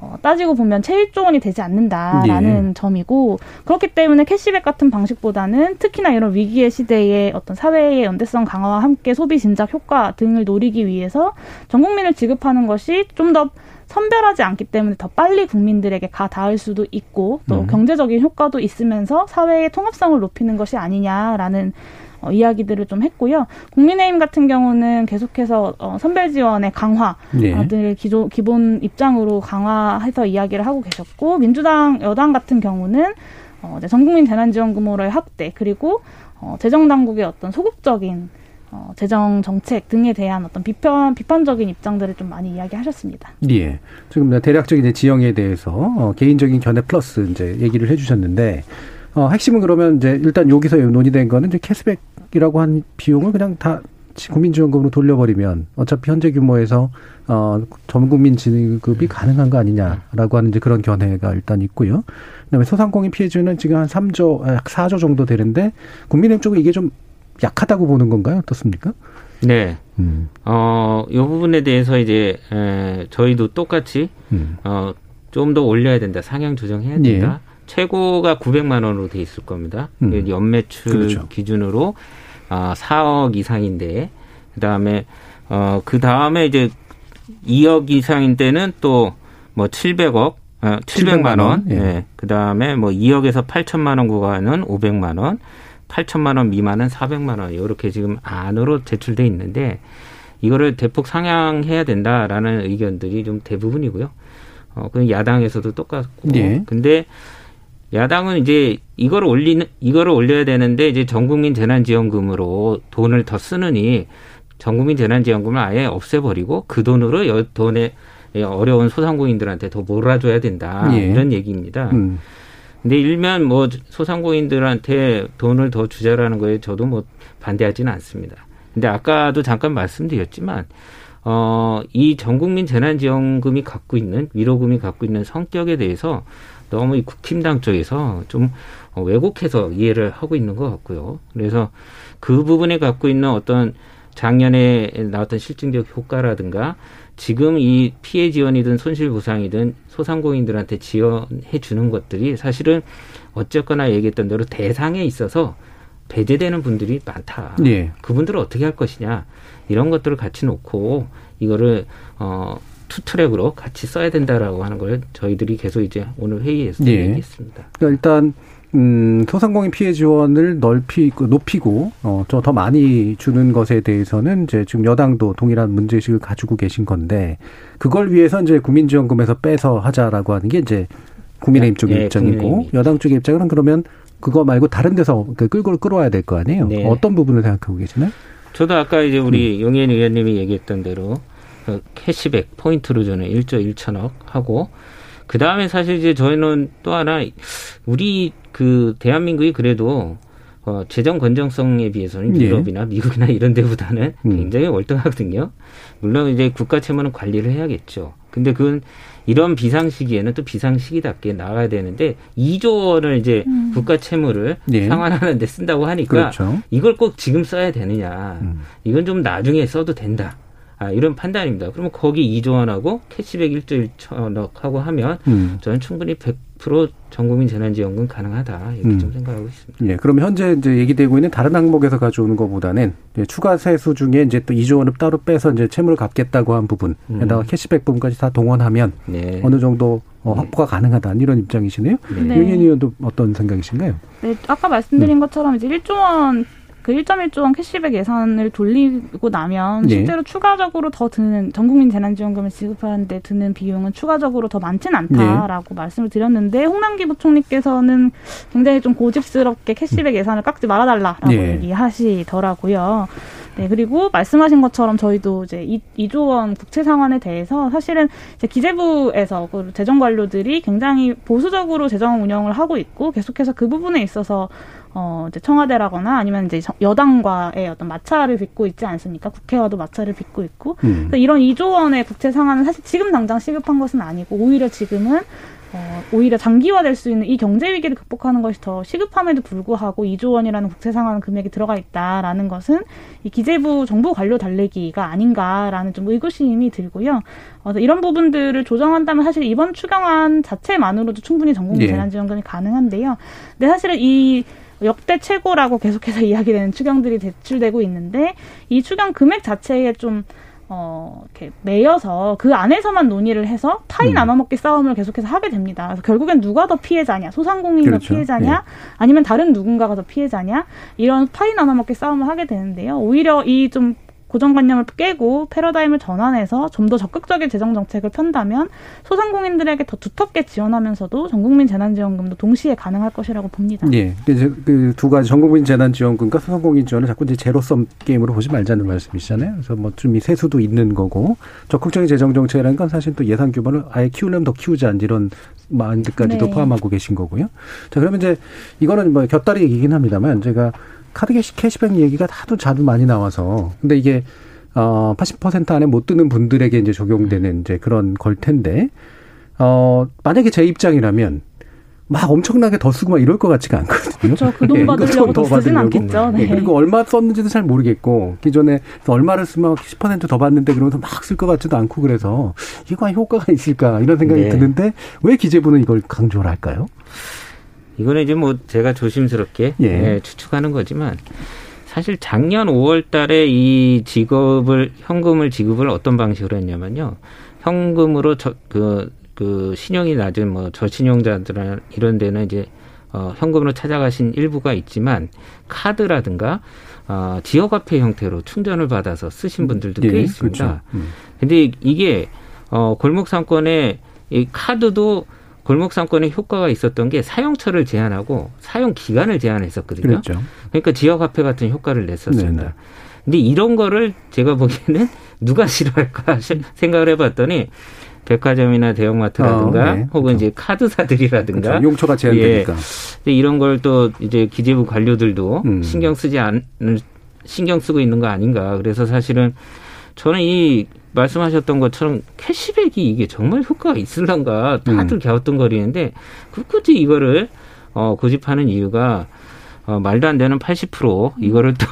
Speaker 10: 어, 따지고 보면 채 1조 원이 되지 않는다라는
Speaker 2: 예.
Speaker 10: 점이고 그렇기 때문에 캐시백 같은 방식보다는 특히나 이런 위기의 시대에 어떤 사회의 연대성 강화와 함께 소비 진작 효과 등을 노리기 위해서 전 국민을 지급하는 것이 좀더 선별하지 않기 때문에 더 빨리 국민들에게 가 닿을 수도 있고 또
Speaker 2: 음.
Speaker 10: 경제적인 효과도 있으면서 사회의 통합성을 높이는 것이 아니냐라는 어, 이야기들을 좀 했고요. 국민의힘 같은 경우는 계속해서 어, 선별 지원의 강화
Speaker 2: 예.
Speaker 10: 아, 늘 기조, 기본 입장으로 강화해서 이야기를 하고 계셨고 민주당 여당 같은 경우는 어, 이제 전국민 재난지원금으로의 확대 그리고 어, 재정 당국의 어떤 소극적인 어, 재정 정책 등에 대한 어떤 비판 비판적인 입장들을 좀 많이 이야기하셨습니다.
Speaker 2: 예. 지금 대략적인 지형에 대해서 어, 개인적인 견해 플러스 이제 얘기를 해주셨는데 어, 핵심은 그러면 이제 일단 여기서 논의된 거는 이제 캐스백이라고 한 비용을 그냥 다 국민지원금으로 돌려버리면 어차피 현재 규모에서 어, 전 국민 지급이 가능한 거 아니냐라고 하는 이제 그런 견해가 일단 있고요. 그다음에 소상공인 피해주는 지금 한 3조, 약 4조 정도 되는데 국민의힘 쪽은 이게 좀 약하다고 보는 건가요? 어떻습니까?
Speaker 9: 네.
Speaker 2: 음.
Speaker 9: 어, 이 부분에 대해서 이제, 에, 저희도 똑같이,
Speaker 2: 음.
Speaker 9: 어, 좀 더 올려야 된다. 상향 조정해야 된다. 최고가 900만 원으로 돼 있을 겁니다.
Speaker 2: 음.
Speaker 9: 연매출
Speaker 2: 그렇죠.
Speaker 9: 기준으로 아, 4억 이상인데 그다음에 어, 그다음에 이제 2억 이상인 때는 또 뭐 700억 어, 700만 원.
Speaker 2: 예.
Speaker 9: 예. 그다음에 뭐 2억에서 8천만 원 구간은 500만 원. 8천만 원 미만은 400만 원. 이렇게 지금 안으로 제출돼 있는데 이거를 대폭 상향해야 된다라는 의견들이 좀 대부분이고요. 어, 그 야당에서도 똑같고.
Speaker 2: 예.
Speaker 9: 근데 야당은 이제 이거를 올리는 이거를 올려야 되는데 이제 전국민 재난지원금으로 돈을 더 쓰느니 전국민 재난지원금을 아예 없애버리고 그 돈으로 여 돈에 어려운 소상공인들한테 더 몰아줘야 된다
Speaker 2: 예.
Speaker 9: 이런 얘기입니다.
Speaker 2: 음.
Speaker 9: 근데 일면 뭐 소상공인들한테 돈을 더 주자라는 거에 저도 뭐 반대하지는 않습니다. 근데 아까도 잠깐 말씀드렸지만 어, 이 전국민 재난지원금이 갖고 있는 위로금이 갖고 있는 성격에 대해서 너무 이 국힘당 쪽에서 좀 어, 왜곡해서 이해를 하고 있는 것 같고요. 그래서 그 부분에 갖고 있는 어떤 작년에 나왔던 실증적 효과라든가 지금 이 피해 지원이든 손실 보상이든 소상공인들한테 지원해 주는 것들이 사실은 어쨌거나 얘기했던 대로 대상에 있어서 배제되는 분들이 많다.
Speaker 2: 예.
Speaker 9: 그분들을 어떻게 할 것이냐 이런 것들을 같이 놓고 이거를 어 투트랙으로 같이 써야 된다라고 하는 걸 저희들이 계속 이제 오늘 회의에서
Speaker 2: 예.
Speaker 9: 얘기했습니다.
Speaker 2: 그러니까 일단 음, 소상공인 피해 지원을 넓히고 높이고 어, 저 더 많이 주는 것에 대해서는 이제 지금 여당도 동일한 문제 의식을 가지고 계신 건데 그걸 위해서 이제 국민지원금에서 빼서 하자라고 하는 게 이제 국민의힘 쪽의
Speaker 9: 예,
Speaker 2: 입장이고
Speaker 9: 국민의힘이.
Speaker 2: 여당 쪽의 입장은 그러면 그거 말고 다른 데서 그 끌고 끌어와야 될 거 아니에요?
Speaker 9: 네.
Speaker 2: 어떤 부분을 생각하고 계시나요?
Speaker 9: 저도 아까 이제 우리 용현 의원님이 얘기했던 대로 그 캐시백 포인트로 주는 1조 1천억 하고 그 다음에 사실 이제 저희는 또 하나 우리 그 대한민국이 그래도 어, 재정 건전성에 비해서는
Speaker 2: 예.
Speaker 9: 유럽이나 미국이나 이런 데보다는
Speaker 2: 음.
Speaker 9: 굉장히 월등하거든요. 물론 이제 국가 채무는 관리를 해야겠죠. 근데 그건 이런 비상 시기에는 또 비상 시기답게 나가야 되는데 2조 원을 이제 국가 채무를
Speaker 2: 예.
Speaker 9: 상환하는 데 쓴다고 하니까
Speaker 2: 그렇죠.
Speaker 9: 이걸 꼭 지금 써야 되느냐.
Speaker 2: 음.
Speaker 9: 이건 좀 나중에 써도 된다. 아, 이런 판단입니다. 그러면 거기 2조 원하고 캐시백 1조 1천억 하고 하면
Speaker 2: 음.
Speaker 9: 저는 충분히 100% 전국민 재난지원금 가능하다. 이렇게
Speaker 2: 음.
Speaker 9: 좀 생각하고 있습니다.
Speaker 2: 예, 그럼 현재 이제 얘기되고 있는 다른 항목에서 가져오는 것보다는 이제 추가 세수 중에 이제 또 2조 원을 따로 빼서 이제 채무를 갚겠다고 한 부분에다가 캐시백 부분까지 다 동원하면
Speaker 9: 음. 네.
Speaker 2: 어느 정도 어, 확보가 가능하다 이런 입장이시네요.
Speaker 10: 네.
Speaker 2: 윤현 의원도 어떤 생각이신가요?
Speaker 10: 네, 아까 말씀드린 것처럼 이제 1조 원, 그 1.1조 원 캐시백 예산을 돌리고 나면
Speaker 2: 네.
Speaker 10: 실제로 추가적으로 더 드는 전국민 재난지원금을 지급하는데 드는 비용은 추가적으로 더 많진 않다라고 말씀을 드렸는데 홍남기 부총리께서는 굉장히 좀 고집스럽게 캐시백 예산을 깎지 말아달라라고
Speaker 2: 예.
Speaker 10: 얘기하시더라고요. 네, 그리고 말씀하신 것처럼 저희도 이제 이 2조 원 국채 상환에 대해서 사실은 이제 기재부에서 그 재정 관료들이 굉장히 보수적으로 재정 운영을 하고 있고 계속해서 그 부분에 있어서 어 이제 청와대라거나 아니면 이제 정- 여당과의 어떤 마찰을 빚고 있지 않습니까? 국회와도 마찰을 빚고 있고
Speaker 2: 음.
Speaker 10: 그래서 이런 2조 원의 국채 상환은 사실 지금 당장 시급한 것은 아니고 오히려 지금은 어, 오히려 장기화될 수 있는 이 경제 위기를 극복하는 것이 더 시급함에도 불구하고 2조 원이라는 국채 상환 금액이 들어가 있다라는 것은 이 기재부 정부 관료 달래기가 아닌가라는 좀 의구심이 들고요. 어, 그래서 이런 부분들을 조정한다면 사실 이번 추경안 자체만으로도 충분히 전국민
Speaker 2: 예.
Speaker 10: 재난지원금이 가능한데요. 근데 사실은 이 역대 최고라고 계속해서 <laughs> 이야기되는 추경들이 제출되고 있는데 이 추경 금액 자체에 좀 어, 이렇게 매여서 그 안에서만 논의를 해서 타이
Speaker 2: 음.
Speaker 10: 나눠먹기 싸움을 계속해서 하게 됩니다. 그래서 결국엔 누가 더 피해자냐, 소상공인이
Speaker 2: 그렇죠.
Speaker 10: 더 피해자냐, 아니면 다른 누군가가 더 피해자냐, 이런 파이 나눠먹기 싸움을 하게 되는데요. 오히려 이 좀 고정관념을 깨고 패러다임을 전환해서 좀 더 적극적인 재정 정책을 편다면 소상공인들에게 더 두텁게 지원하면서도 전국민 재난지원금도 동시에 가능할 것이라고 봅니다.
Speaker 2: 예, 그두 가지 전국민 재난지원금과 소상공인 지원을 자꾸 이제 제로섬 게임으로 보지 말자는 말씀이시잖아요. 그래서 뭐좀 이 세수도 있는 거고 적극적인 재정 정책이라는 건 사실 또 예산 규모를 아예 키우려면 더 키우자 이런 마인드까지도
Speaker 10: 네.
Speaker 2: 포함하고 계신 거고요. 자, 그러면 이제 이거는 뭐 곁다리 얘기긴 합니다만 제가 카드 캐시 캐시백 얘기가 하도 자주 많이 나와서 근데 이게 어, 80% 안에 못 드는 분들에게 이제 적용되는 이제 그런 걸 텐데, 어, 만약에 제 입장이라면, 막 엄청나게 더 쓰고 막 이럴 것 같지가 않거든요.
Speaker 10: 그렇죠. 그돈
Speaker 2: 예,
Speaker 10: 받으려고
Speaker 2: 그돈
Speaker 10: 더 쓰진
Speaker 2: 받으려고.
Speaker 10: 않겠죠.
Speaker 2: 예,
Speaker 10: 네.
Speaker 2: 그리고 얼마 썼는지도 잘 모르겠고, 기존에 얼마를 쓰면 10%더 받는데 그러면서 막 쓸 것 같지도 않고 그래서, 이거 과연 효과가 있을까, 이런 생각이
Speaker 9: 네.
Speaker 2: 드는데, 왜 기재부는 이걸 강조를 할까요?
Speaker 9: 이거는 이제 뭐 제가 조심스럽게
Speaker 2: 예.
Speaker 9: 예, 추측하는 거지만 사실 작년 5월 달에 이 직업을 현금을 지급을 어떤 방식으로 했냐면요. 현금으로 저, 그, 그 신용이 낮은 뭐 저신용자들 이런 데는 이제 어, 현금으로 찾아가신 일부가 있지만 카드라든가 어, 지역화폐 형태로 충전을 받아서 쓰신 분들도 꽤
Speaker 2: 예,
Speaker 9: 있습니다.
Speaker 2: 그렇죠. 음.
Speaker 9: 근데 이게 어 골목 상권에 이 카드도 골목 상권에 효과가 있었던 게 사용처를 제한하고 사용 기간을 제한했었거든요.
Speaker 2: 그랬죠.
Speaker 9: 그러니까 지역 화폐 같은 효과를 냈었습니다.
Speaker 2: 네네.
Speaker 9: 근데 이런 거를 제가 보기에는 <laughs> 누가 싫어할까 시- 생각을 해봤더니 백화점이나 대형마트라든가
Speaker 2: 어, 네.
Speaker 9: 혹은 이제 카드사들이라든가
Speaker 2: 그렇죠. 용처가 제한되니까.
Speaker 9: 예. 이런 걸 또 이제 기재부 관료들도
Speaker 2: 음.
Speaker 9: 신경 쓰지 않 신경 쓰고 있는 거 아닌가. 그래서 사실은 저는 이 말씀하셨던 것처럼 캐시백이 이게 정말 효과가 있을란가 다들
Speaker 2: 음.
Speaker 9: 갸우뚱거리는데 굳이 이거를 어, 고집하는 이유가 어, 말도 안 되는 80% 이거를 또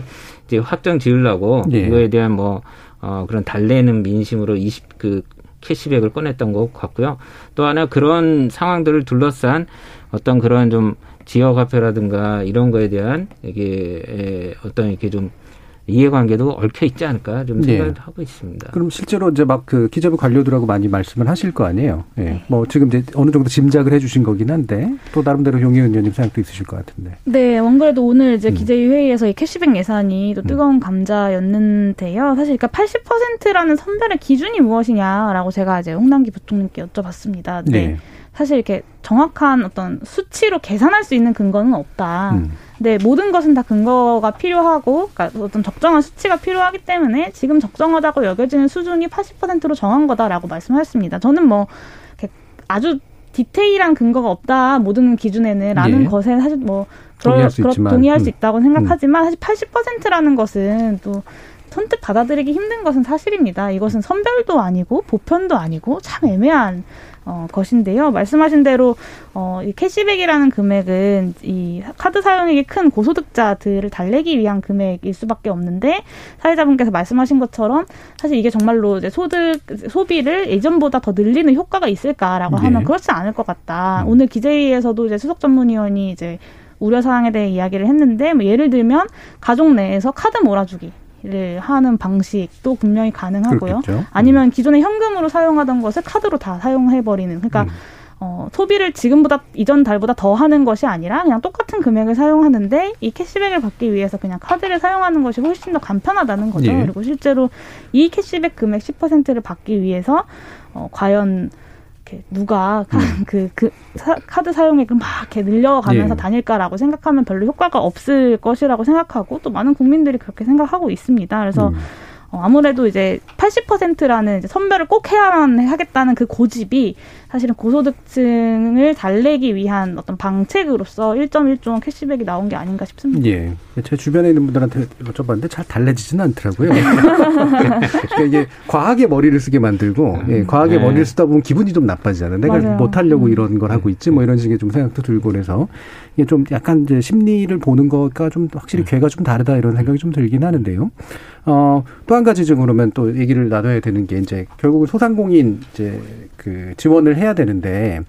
Speaker 9: <laughs> 이제 확정 지으려고
Speaker 2: 예.
Speaker 9: 이거에 대한 뭐 어, 그런 달래는 민심으로 20 그 캐시백을 꺼냈던 것 같고요. 또 하나 그런 상황들을 둘러싼 어떤 그런 좀 지역 화폐라든가 이런 거에 대한 이게 에, 어떤 이렇게 좀 이해관계도 얽혀 있지 않을까 좀
Speaker 2: 예.
Speaker 9: 생각을 하고 있습니다.
Speaker 2: 그럼 실제로 이제 막 그 기재부 관료들하고 많이 말씀을 하실 거 아니에요. 예. 뭐 지금 이제 어느 정도 짐작을 해주신 거긴 한데 또 나름대로 용의원 의원님 생각도 있으실 것 같은데.
Speaker 10: 네, 원 그래도 오늘 이제
Speaker 2: 음.
Speaker 10: 기재위 회의에서 이 캐시백 예산이 또 뜨거운 감자였는데요. 사실 그러니까 80%라는 선별의 기준이 무엇이냐라고 제가 이제 홍남기 부총리께 여쭤봤습니다. 네.
Speaker 2: 네.
Speaker 10: 사실 이렇게 정확한 어떤 수치로 계산할 수 있는 근거는 없다.
Speaker 2: 음.
Speaker 10: 네, 모든 것은 다 근거가 필요하고, 그러니까 어떤 적정한 수치가 필요하기 때문에 지금 적정하다고 여겨지는 수준이 80%로 정한 거다라고 말씀하셨습니다. 저는 뭐 아주 디테일한 근거가 없다 모든 기준에는 라는
Speaker 2: 예.
Speaker 10: 것에 사실 뭐
Speaker 2: 동의할 수
Speaker 10: 동의할
Speaker 2: 음.
Speaker 10: 수 있다고 생각하지만 사실 80%라는 것은 또 선뜻 받아들이기 힘든 것은 사실입니다. 이것은 선별도 아니고 보편도 아니고 참 애매한 어, 것인데요. 말씀하신 대로 어, 이 캐시백이라는 금액은 이 카드 사용액이 큰 고소득자들을 달래기 위한 금액일 수밖에 없는데 사회자분께서 말씀하신 것처럼 사실 이게 정말로 이제 소득 소비를 예전보다 더 늘리는 효과가 있을까라고
Speaker 2: 네.
Speaker 10: 하면 그렇지 않을 것 같다.
Speaker 2: 음.
Speaker 10: 오늘 기재위에서도 이제 수석 전문위원이 이제 우려 사항에 대해 이야기를 했는데 뭐 예를 들면 가족 내에서 카드 몰아주기. 를 하는 방식도 분명히 가능하고요.
Speaker 2: 그렇겠죠.
Speaker 10: 아니면 기존에 현금으로 사용하던 것을 카드로 다 사용해 버리는. 그러니까
Speaker 2: 음.
Speaker 10: 어, 소비를 지금보다 이전 달보다 더 하는 것이 아니라 그냥 똑같은 금액을 사용하는데 이 캐시백을 받기 위해서 그냥 카드를 사용하는 것이 훨씬 더 간편하다는 거죠.
Speaker 2: 예.
Speaker 10: 그리고 실제로 이 캐시백 금액 10%를 받기 위해서 어, 과연 이렇게 누가 카, 그, 그 사- 카드 사용액을 막 이렇게 늘려가면서
Speaker 2: 예.
Speaker 10: 다닐까라고 생각하면 별로 효과가 없을 것이라고 생각하고 또 많은 국민들이 그렇게 생각하고 있습니다. 그래서
Speaker 2: 음.
Speaker 10: 어, 아무래도 이제 80%라는 이제 선별을 꼭 해야만 하겠다는 그 고집이 사실은 고소득층을 달래기 위한 어떤 방책으로서 1.1조 캐시백이 나온 게 아닌가 싶습니다.
Speaker 2: 예. 제 주변에 있는 분들한테 여쭤봤는데 잘 달래지지는 않더라고요. <laughs> 그러니까 이게 과하게 머리를 쓰게 만들고, 예, 과하게
Speaker 9: 네.
Speaker 2: 머리를 쓰다 보면 기분이 좀 나빠지잖아요. 내가
Speaker 10: 맞아요.
Speaker 2: 못하려고
Speaker 10: 음.
Speaker 2: 이런 걸 하고 있지, 뭐 이런 식의 좀 생각도 들고 그래서 이게 좀 약간 이제 심리를 보는 것과 좀 확실히 괴가 좀 다르다 이런 생각이 좀 들긴 하는데요. 어, 또한 가지 좀 그러면 또 얘기를 나눠야 되는 게 이제 결국은 소상공인 이제 그 지원을 해야 되는데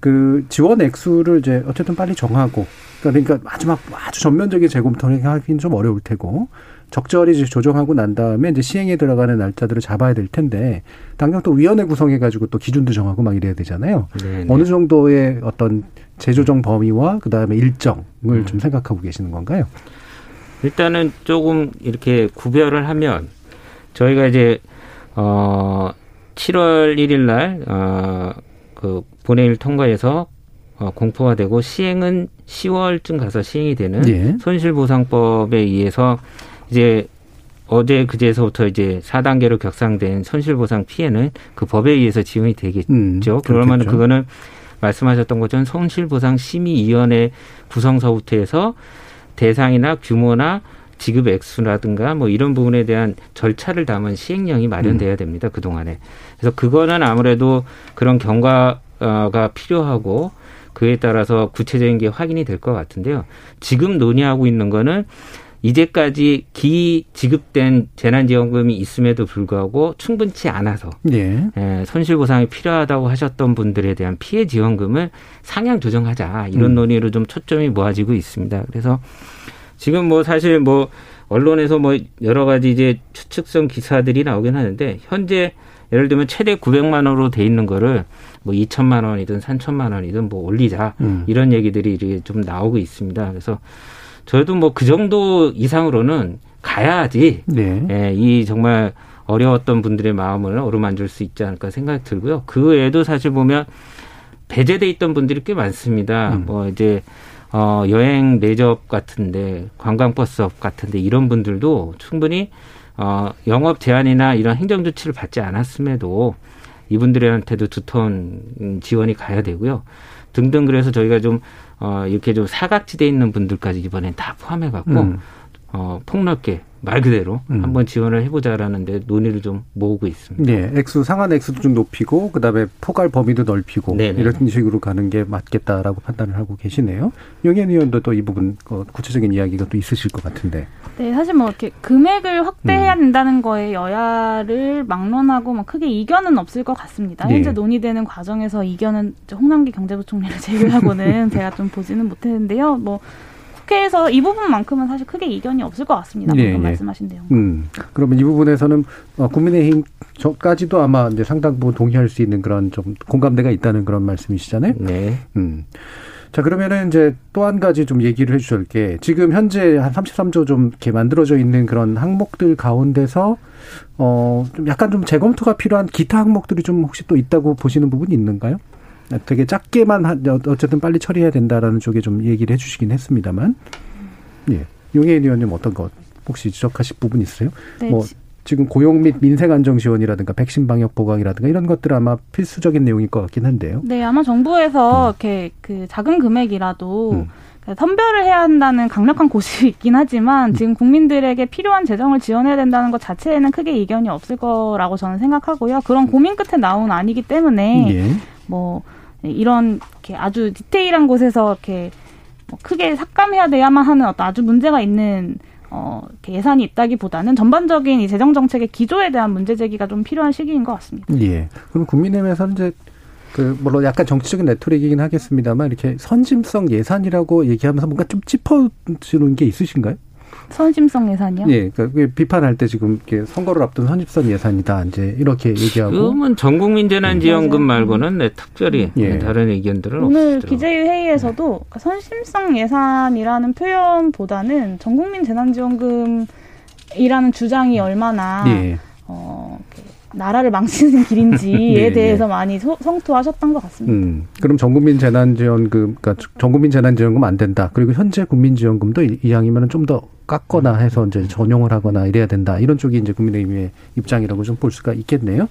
Speaker 2: 그 지원 액수를 이제 어쨌든 빨리 정하고 그러니까 아주 막 아주 전면적인 재검토를 하기는 좀 어려울 테고 적절히 이제 조정하고 난 다음에 이제 시행에 들어가는 날짜들을 잡아야 될 텐데 당장 또 위원회 구성해 가지고 또 기준도 정하고 막 이래야 되잖아요.
Speaker 9: 네, 네.
Speaker 2: 어느 정도의 어떤 재조정 범위와 그 다음에 일정을
Speaker 9: 음.
Speaker 2: 좀 생각하고 계시는 건가요?
Speaker 9: 일단은 조금 이렇게 구별을 하면 저희가 이제 어 7월 1일 날 어 그 본회의를 통과해서 어, 공포가 되고 시행은 10월쯤 가서 시행이 되는
Speaker 2: 예.
Speaker 9: 손실보상법에 의해서 이제 어제 그제서부터 이제 4단계로 격상된 손실보상 피해는 그 법에 의해서 지원이 되겠죠.
Speaker 2: 음,
Speaker 9: 그러면. 그거는 말씀하셨던 것처럼 손실보상 심의위원회 구성서부터 해서 대상이나 규모나 지급 액수라든가 뭐 이런 부분에 대한 절차를 담은 시행령이
Speaker 2: 음.
Speaker 9: 마련돼야 됩니다. 그 동안에. 그래서 그거는 아무래도 그런 경과가 필요하고 그에 따라서 구체적인 게 확인이 될 것 같은데요. 지금 논의하고 있는 거는 이제까지 기 지급된 재난지원금이 있음에도 불구하고 충분치 않아서
Speaker 2: 예.
Speaker 9: 예, 손실보상이 필요하다고 하셨던 분들에 대한 피해 지원금을 상향 조정하자 이런
Speaker 2: 음.
Speaker 9: 논의로 좀 초점이 모아지고 있습니다. 그래서 지금 뭐 사실 뭐 언론에서 뭐 여러 가지 이제 추측성 기사들이 나오긴 하는데 현재 예를 들면 최대 900만 원으로 돼 있는 거를 뭐 2천만 원이든 3천만 원이든 뭐 올리자
Speaker 2: 음.
Speaker 9: 이런 얘기들이 이제 좀 나오고 있습니다. 그래서 저희도 뭐 그 정도 이상으로는 가야지
Speaker 2: 네.
Speaker 9: 예, 이 정말 어려웠던 분들의 마음을 어루만질 수 있지 않을까 생각이 들고요. 그 외에도 사실 보면 배제돼 있던 분들이 꽤 많습니다.
Speaker 2: 음.
Speaker 9: 뭐 이제 어 여행 레저업 같은데 관광버스업 같은데 이런 분들도 충분히 어 영업 제한이나 이런 행정 조치를 받지 않았음에도 이분들한테도 두터운 음, 지원이 가야 되고요. 등등 그래서 저희가 좀 어, 이렇게 좀 사각지대에 있는 분들까지 이번엔 다 포함해 갖고
Speaker 2: 음.
Speaker 9: 어, 폭넓게 말 그대로
Speaker 2: 음.
Speaker 9: 한번 지원을 해보자라는데 논의를 좀 모으고 있습니다.
Speaker 2: 네, 액수 상한 액수도 좀 높이고 그다음에 포괄 범위도 넓히고
Speaker 9: 네네.
Speaker 2: 이런 식으로 가는 게 맞겠다라고 판단을 하고 계시네요. 용현 의원도 또 이 부분 어, 구체적인 이야기가 또 있으실 것 같은데.
Speaker 10: 네, 사실 뭐 이렇게 금액을 확대해야
Speaker 2: 음.
Speaker 10: 된다는 거에 여야를 막론하고 뭐 크게 이견은 없을 것 같습니다.
Speaker 2: 예.
Speaker 10: 현재 논의되는 과정에서 이견은 홍남기 경제부총리를 제외하고는 <laughs> 제가 좀 보지는 못했는데요. 뭐 국회에서 이 부분만큼은 사실 크게 이견이 없을 것 같습니다.
Speaker 2: 예,
Speaker 10: 방금
Speaker 2: 예.
Speaker 10: 말씀하신 내용.
Speaker 2: 음, 그러면 이 부분에서는 어, 국민의힘 저까지도 아마 이제 상당 부분 동의할 수 있는 그런 좀 공감대가 있다는 그런 말씀이시잖아요.
Speaker 9: 네.
Speaker 2: 음. 자, 그러면은 이제 또 한 가지 좀 얘기를 해주실 게 지금 현재 한 33조 좀 이렇게 만들어져 있는 그런 항목들 가운데서 어, 좀 약간 좀 재검토가 필요한 기타 항목들이 좀 혹시 또 있다고 보시는 부분이 있는가요? 되게 작게만 한, 어, 어쨌든 빨리 처리해야 된다라는 쪽에 좀 얘기를 해주시긴 했습니다만, 예. 용혜인 의원님 어떤 것 혹시 지적하실 부분 있어요?
Speaker 10: 네,
Speaker 2: 뭐
Speaker 10: 지-
Speaker 2: 지금 고용 및 민생 안정 지원이라든가 백신 방역 보강이라든가 이런 것들 아마 필수적인 내용일 것 같긴 한데요.
Speaker 10: 네, 아마 정부에서 이렇게 그 작은 금액이라도
Speaker 2: 음.
Speaker 10: 그 선별을 해야 한다는 강력한 고심이 있긴 하지만 지금 국민들에게 필요한 재정을 지원해야 된다는 것 자체에는 크게 이견이 없을 거라고 저는 생각하고요. 그런 고민 끝에 나온 안이기 때문에
Speaker 2: 예.
Speaker 10: 뭐 이런 이렇게 아주 디테일한 곳에서 이렇게 뭐 크게 삭감해야 돼야만 하는 어떤 아주 문제가 있는 어, 예산이 있다기보다는 전반적인 이 재정 정책의 기조에 대한 문제 제기가 좀 필요한 시기인 것 같습니다.
Speaker 2: 예. 그럼 국민의힘에서는 이제 그 물론 약간 정치적인 레토릭이긴 하겠습니다만 이렇게 선심성 예산이라고 얘기하면서 뭔가 좀 짚어주는 게 있으신가요?
Speaker 10: 선심성 예산이요?
Speaker 2: 예. 그러니까 비판할 때 지금 이렇게 선거를 앞둔 선심성 예산이다 이제 이렇게 얘기하고
Speaker 9: 지금은 전국민 재난지원금 말고는 네, 특별히
Speaker 2: 예.
Speaker 9: 다른 의견들은
Speaker 10: 오늘
Speaker 9: 없으시더라고요.
Speaker 10: 기재위 회의에서도 그러니까 선심성 예산이라는 표현보다는 전국민 재난지원금이라는 주장이 얼마나
Speaker 2: 예.
Speaker 10: 어, 나라를 망치는 길인지에
Speaker 2: 네, <laughs>
Speaker 10: 대해서 많이 소- 성토하셨던 것 같습니다.
Speaker 2: 음. 그럼 전국민 재난지원금 그러니까 전국민 재난지원금 안 된다. 그리고 현재 국민지원금도 이- 이왕이면 좀 더 깎거나 해서 이제 전용을 하거나 이래야 된다. 이런 쪽이 이제 국민의힘의 입장이라고 좀 볼 수가 있겠네요.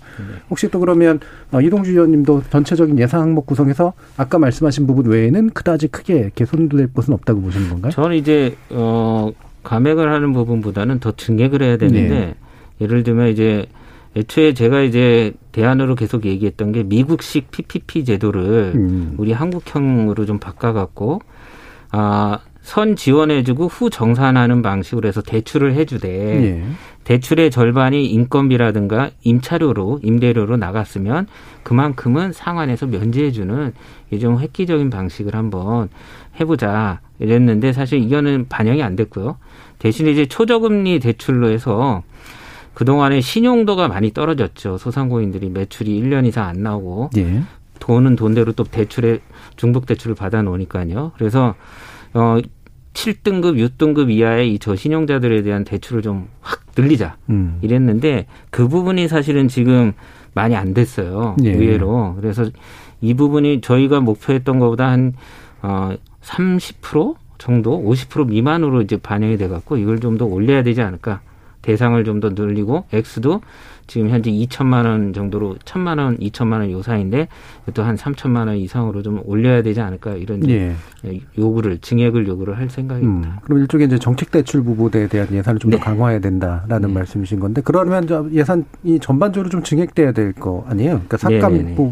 Speaker 2: 혹시 또 그러면 어, 이동주 의원님도 전체적인 예산 항목 구성에서 아까 말씀하신 부분 외에는 그다지 크게 이렇게 손댈 것은 없다고 보시는 건가요?
Speaker 9: 저는 이제 어 감액을 하는 부분보다는 더 증액을 해야 되는데
Speaker 2: 네.
Speaker 9: 예를 들면 이제 애초에 제가 이제 대안으로 계속 얘기했던 게 미국식 PPP 제도를
Speaker 2: 음.
Speaker 9: 우리 한국형으로 좀 바꿔갖고 아 선 지원해주고 후 정산하는 방식으로 해서 대출을 해주되
Speaker 2: 예.
Speaker 9: 대출의 절반이 인건비라든가 임차료로 임대료로 나갔으면 그만큼은 상환해서 면제해주는 이좀 획기적인 방식을 한번 해보자 이랬는데 사실 이거는 반영이 안 됐고요. 대신에 이제 초저금리 대출로 해서 그동안에 신용도가 많이 떨어졌죠. 소상공인들이 매출이 1년 이상 안 나오고
Speaker 2: 예.
Speaker 9: 돈은 돈대로 또 대출에 중복 대출을 받아 놓으니까요. 그래서 어 7등급, 6등급 이하의 이 저신용자들에 대한 대출을 좀 확 늘리자.
Speaker 2: 음.
Speaker 9: 이랬는데 그 부분이 사실은 지금 많이 안 됐어요.
Speaker 2: 예.
Speaker 9: 의외로. 그래서 이 부분이 저희가 목표했던 것보다 한 어, 30% 정도, 50% 미만으로 이제 반영이 돼 갖고 이걸 좀 더 올려야 되지 않을까. 대상을 좀 더 늘리고 액수도 지금 현재 2천만 원 정도로 1천만 원, 2천만 원 요사인데 또 한 3천만 원 이상으로 좀 올려야 되지 않을까 이런
Speaker 2: 예.
Speaker 9: 요구를 증액을 요구를 할
Speaker 2: 음.
Speaker 9: 생각입니다.
Speaker 2: 그럼 일종의 이제 정책 대출 부분에 대한 예산을 좀더
Speaker 9: 네.
Speaker 2: 강화해야 된다라는
Speaker 9: 네.
Speaker 2: 말씀이신 건데 그러면 저 예산이 전반적으로 좀 증액돼야 될 거 아니에요? 그러니까 삭감
Speaker 9: 네네네.
Speaker 2: 부-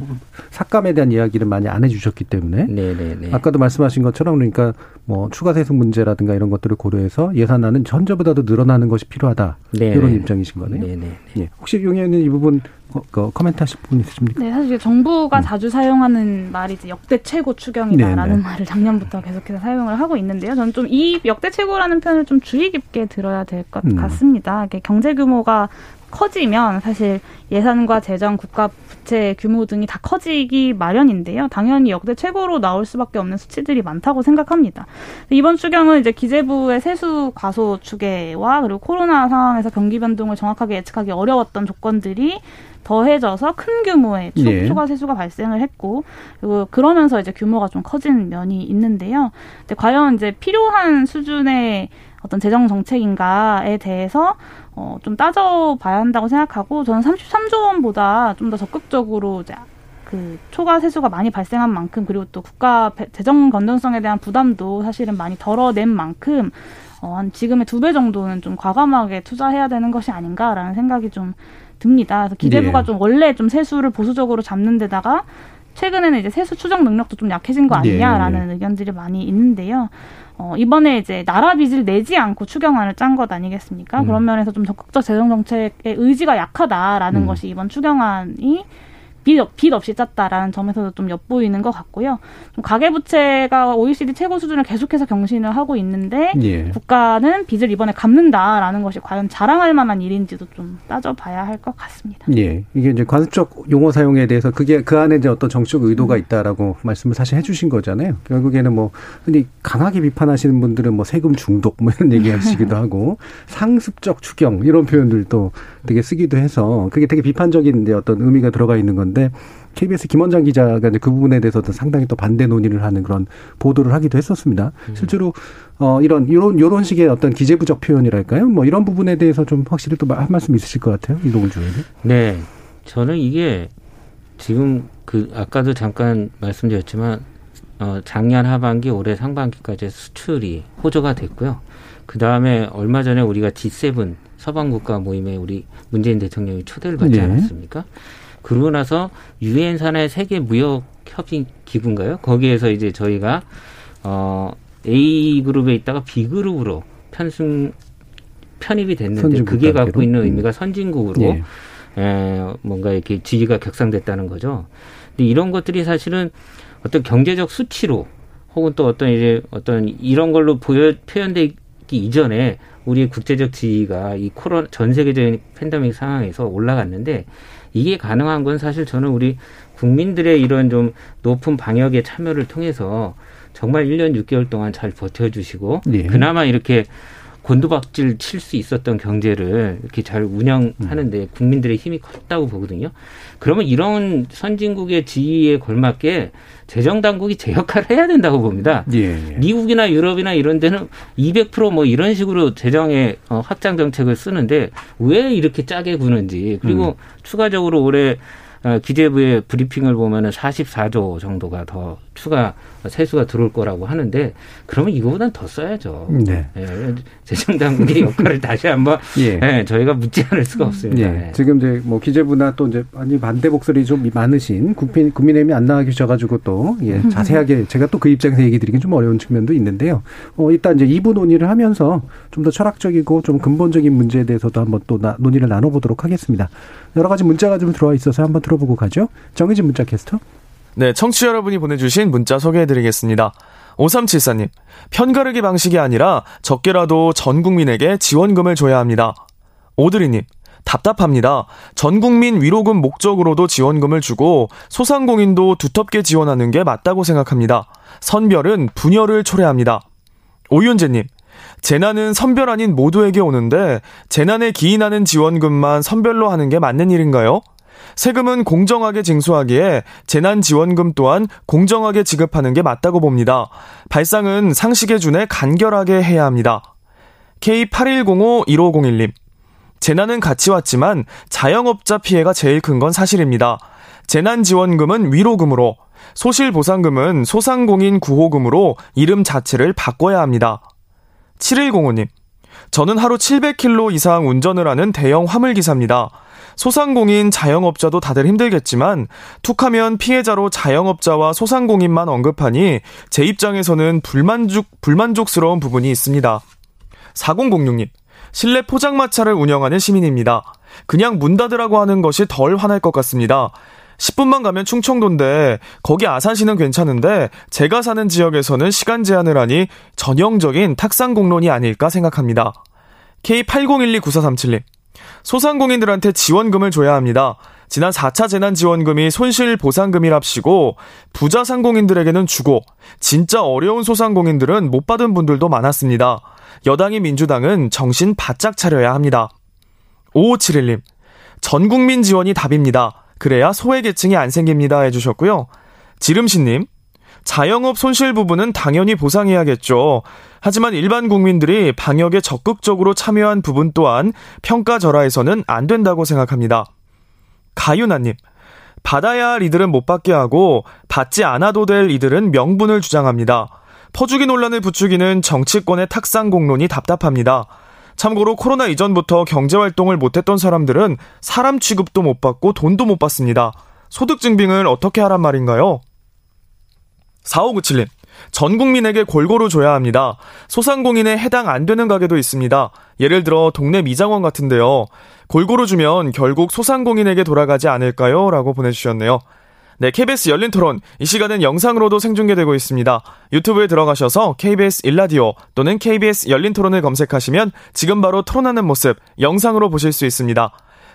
Speaker 2: 삭감에 대한 이야기를 많이 안 해주셨기 때문에
Speaker 9: 네, 네, 네.
Speaker 2: 아까도 말씀하신 것처럼 그러니까 뭐 추가 세금 문제라든가 이런 것들을 고려해서 예산안은 현재보다도 늘어나는 것이 필요하다
Speaker 9: 네,
Speaker 2: 이런
Speaker 9: 네.
Speaker 2: 입장이신 거네요.
Speaker 9: 네, 네.
Speaker 2: 예. 혹시 용혜는 이 부분 어, 그 코멘트 하실 부분 있으십니까?
Speaker 10: 네, 사실
Speaker 2: 음.
Speaker 10: 정부가 자주 사용하는 말이 이제 역대 최고 추경이다라는
Speaker 2: 네, 네.
Speaker 10: 말을 작년부터 계속해서 사용을 하고 있는데요. 저는 좀 이 역대 최고라는 표현을 좀 주의 깊게 들어야 될것
Speaker 2: 음.
Speaker 10: 같습니다. 이게 경제 규모가 커지면 사실 예산과 재정, 국가 부채 규모 등이 다 커지기 마련인데요. 당연히 역대 최고로 나올 수밖에 없는 수치들이 많다고 생각합니다. 이번 추경은 이제 기재부의 세수 과소 추계와 그리고 코로나 상황에서 경기 변동을 정확하게 예측하기 어려웠던 조건들이 더해져서 큰 규모의 추,
Speaker 2: 예.
Speaker 10: 추가 세수가 발생을 했고 그리고 그러면서 이제 규모가 좀 커진 면이 있는데요. 근데 과연 이제 필요한 수준의 어떤 재정 정책인가에 대해서 어, 좀 따져봐야 한다고 생각하고 저는 33조 원보다 좀 더 적극적으로 이제 그 초과 세수가 많이 발생한 만큼 그리고 또 국가 배- 재정 건전성에 대한 부담도 사실은 많이 덜어낸 만큼 어, 한 지금의 두 배 정도는 좀 과감하게 투자해야 되는 것이 아닌가라는 생각이 좀 듭니다. 그래서 기재부가
Speaker 2: 예.
Speaker 10: 좀 원래 좀 세수를 보수적으로 잡는 데다가 최근에는 이제 세수 추정 능력도 좀 약해진 거 아니냐라는
Speaker 2: 예.
Speaker 10: 의견들이 많이 있는데요. 어, 이번에 이제 나라 빚을 내지 않고 추경안을 짠 것 아니겠습니까?
Speaker 2: 음.
Speaker 10: 그런 면에서 좀 적극적 재정 정책의 의지가 약하다라는
Speaker 2: 음.
Speaker 10: 것이 이번 추경안이 빚, 없- 빚 없이 짰다라는 점에서도 좀 엿보이는 것 같고요. 좀 가계부채가 OECD 최고 수준을 계속해서 경신을 하고 있는데
Speaker 2: 예.
Speaker 10: 국가는 빚을 이번에 갚는다라는 것이 과연 자랑할 만한 일인지도 좀 따져봐야 할 것 같습니다.
Speaker 2: 예. 이게 이제 관습적 용어 사용에 대해서 그게 그 안에 이제 어떤 정치적 의도가 있다라고 말씀을 사실 해주신 거잖아요. 결국에는 뭐 흔히 강하게 비판하시는 분들은 뭐 세금 중독 뭐 이런 얘기 하시기도 <laughs> 하고 상습적 추경 이런 표현들도 되게 쓰기도 해서 그게 되게 비판적인 이제 어떤 의미가 들어가 있는 건데 KBS 김원장 기자가 이제 그 부분에 대해서도 상당히 또 반대 논의를 하는 그런 보도를 하기도 했었습니다. 실제로 어 이런 이런 이런 식의 어떤 기재부적 표현이랄까요? 뭐 이런 부분에 대해서 좀 확실히 또 한 말씀 있으실 것 같아요. 이동훈 주의는.
Speaker 9: 네. 저는 이게 지금 그 아까도 잠깐 말씀드렸지만 어 작년 하반기 올해 상반기까지 수출이 호조가 됐고요. 그 다음에 얼마 전에 우리가 G7 서방 국가 모임에 우리 문재인 대통령이 초대를 받지
Speaker 2: 예.
Speaker 9: 않았습니까? 그러고 나서 유엔 산하의 세계 무역 협의 기구인가요? 거기에서 이제 저희가 어 A 그룹에 있다가 B 그룹으로 편승 편입이 됐는데 그게 갖고
Speaker 2: 단계로?
Speaker 9: 있는
Speaker 2: 음.
Speaker 9: 의미가 선진국으로
Speaker 2: 예.
Speaker 9: 에, 뭔가 이렇게 지위가 격상됐다는 거죠. 근데 이런 것들이 사실은 어떤 경제적 수치로 혹은 또 어떤 이제 어떤 이런 걸로 보여 표현되기 이전에 우리의 국제적 지위가 이 코로나 전 세계적인 팬데믹 상황에서 올라갔는데 이게 가능한 건 사실 저는 우리 국민들의 이런 좀 높은 방역의 참여를 통해서 정말 1년 6개월 동안 잘 버텨주시고
Speaker 2: 예.
Speaker 9: 그나마 이렇게 곤두박질 칠 수 있었던 경제를 이렇게 잘 운영하는데 국민들의 힘이 컸다고 보거든요. 그러면 이런 선진국의 지위에 걸맞게 재정 당국이 제 역할을 해야 된다고 봅니다.
Speaker 2: 예.
Speaker 9: 미국이나 유럽이나 이런 데는 200%뭐 이런 식으로 재정의 어, 확장 정책을 쓰는데 왜 이렇게 짜게 구는지 그리고 추가적으로 올해 어, 기재부의 브리핑을 보면은 44조 정도가 더 추가 세수가 들어올 거라고 하는데 그러면 이거보단 더 써야죠.
Speaker 2: 네.
Speaker 9: 예, 재정 당국의 <laughs> 역할을 다시 한번
Speaker 2: 예.
Speaker 9: 예, 저희가 묻지 않을 수가 없습니다.
Speaker 2: 예.
Speaker 9: 예.
Speaker 2: 지금 이제 뭐 기재부나 또 이제 많이 반대 목소리 좀 많으신 국민 국민의힘이 안 나와 계셔가지고 또 예, 자세하게 제가 또 그 입장에서 얘기 드리긴 좀 어려운 측면도 있는데요. 어, 일단 이제 2부 논의를 하면서 좀 더 철학적이고 좀 근본적인 문제에 대해서도 한번 또 나- 논의를 나눠보도록 하겠습니다. 여러 가지 문자가 좀 들어와 있어서 한번 들어보고 가죠. 정의진 문자 캐스터.
Speaker 11: 네, 청취자 여러분이 보내주신 문자 소개해드리겠습니다. 5374님, 편가르기 방식이 아니라 적게라도 전 국민에게 지원금을 줘야 합니다. 오드리님, 답답합니다. 전 국민 위로금 목적으로도 지원금을 주고 소상공인도 두텁게 지원하는 게 맞다고 생각합니다. 선별은 분열을 초래합니다. 오윤재님, 재난은 선별 아닌 모두에게 오는데 재난에 기인하는 지원금만 선별로 하는 게 맞는 일인가요? 세금은 공정하게 징수하기에 재난 지원금 또한 공정하게 지급하는 게 맞다고 봅니다. 발상은 상식에 준해 간결하게 해야 합니다. K8105-1501님. 재난은 같이 왔지만 자영업자 피해가 제일 큰 건 사실입니다. 재난지원금은 위로금으로, 소실보상금은 소상공인 구호금으로 이름 자체를 바꿔야 합니다. 7105님. 저는 하루 700km 이상 운전을 하는 대형 화물기사입니다. 소상공인 자영업자도 다들 힘들겠지만 툭하면 피해자로 자영업자와 소상공인만 언급하니 제 입장에서는 불만족, 불만족스러운 부분이 있습니다. 4006님. 실내 포장마차를 운영하는 시민입니다. 그냥 문 닫으라고 하는 것이 덜 화날 것 같습니다. 10분만 가면 충청도인데 거기 아산시는 괜찮은데 제가 사는 지역에서는 시간 제한을 하니 전형적인 탁상 공론이 아닐까 생각합니다. K80129437님. 소상공인들한테 지원금을 줘야 합니다. 지난 4차 재난지원금이 손실보상금이랍시고 부자 상공인들에게는 주고 진짜 어려운 소상공인들은 못 받은 분들도 많았습니다. 여당이 민주당은 정신 바짝 차려야 합니다. 5571님. 전 국민 지원이 답입니다. 그래야 소외계층이 안 생깁니다 해주셨고요. 지름신님. 자영업 손실 부분은 당연히 보상해야겠죠. 하지만 일반 국민들이 방역에 적극적으로 참여한 부분 또한 평가절하에서는 안 된다고 생각합니다. 가윤아님. 받아야 할 이들은 못 받게 하고 받지 않아도 될 이들은 명분을 주장합니다. 퍼주기 논란을 부추기는 정치권의 탁상 공론이 답답합니다. 참고로 코로나 이전부터 경제활동을 못했던 사람들은 사람 취급도 못 받고 돈도 못 받습니다. 소득 증빙을 어떻게 하란 말인가요? 4597님. 전 국민에게 골고루 줘야 합니다. 소상공인에 해당 안 되는 가게도 있습니다. 예를 들어 동네 미장원 같은데요. 골고루 주면 결국 소상공인에게 돌아가지 않을까요? 라고 보내주셨네요. 네, KBS 열린 토론. 이 시간은 영상으로도 생중계되고 있습니다. 유튜브에 들어가셔서 KBS 일라디오 또는 KBS 열린 토론을 검색하시면 지금 바로 토론하는 모습 영상으로 보실 수 있습니다.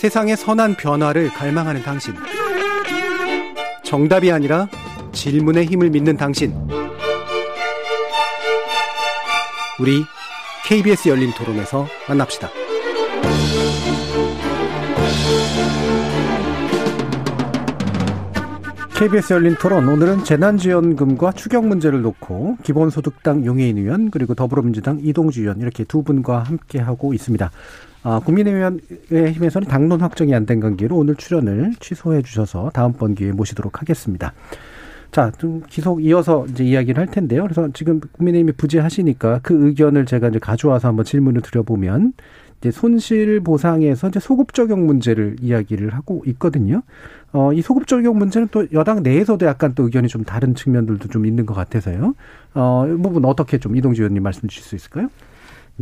Speaker 2: 세상의 선한 변화를 갈망하는 당신. 정답이 아니라 질문의 힘을 믿는 당신. 우리 KBS 열린 토론에서 만납시다. KBS 열린 토론 오늘은 재난지원금과 추경 문제를 놓고 기본소득당 용해인 의원 그리고 더불어민주당 이동주 의원 이렇게 두 분과 함께 하고 있습니다. 아, 국민의힘에서는 당론 확정이 안 된 관계로 오늘 출연을 취소해 주셔서 다음번 기회에 모시도록 하겠습니다. 자, 좀 계속 이어서 이제 이야기를 할 텐데요. 그래서 지금 국민의힘이 부재하시니까 그 의견을 제가 이제 가져와서 한번 질문을 드려보면 이제 손실 보상에서 이제 소급 적용 문제를 이야기를 하고 있거든요. 어, 이 소급 적용 문제는 또 여당 내에서도 약간 또 의견이 좀 다른 측면들도 좀 있는 것 같아서요. 어, 이 부분 어떻게 좀 이동주 의원님 말씀 주실 수 있을까요?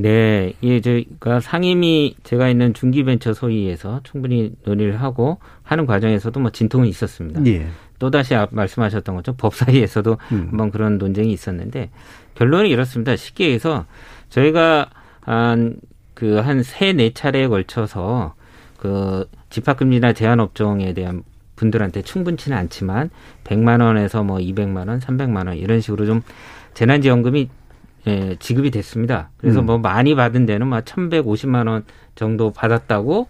Speaker 9: 네, 예, 저희가 상임위 제가 있는 중기벤처 소위에서 충분히 논의를 하고 하는 과정에서도 뭐 진통은 있었습니다. 예. 또 다시 말씀하셨던 것처럼 법사위에서도 음. 한번 그런 논쟁이 있었는데 결론은 이렇습니다. 쉽게 해서 저희가 한 그 한 세 네 차례에 걸쳐서 그 집합금리나 제한 업종에 대한 분들한테 충분치는 않지만 100만 원에서 뭐 200만 원, 300만 원 이런 식으로 좀 재난지원금이 예, 지급이 됐습니다. 그래서 음. 뭐 많이 받은 데는 막 1,150만 원 정도 받았다고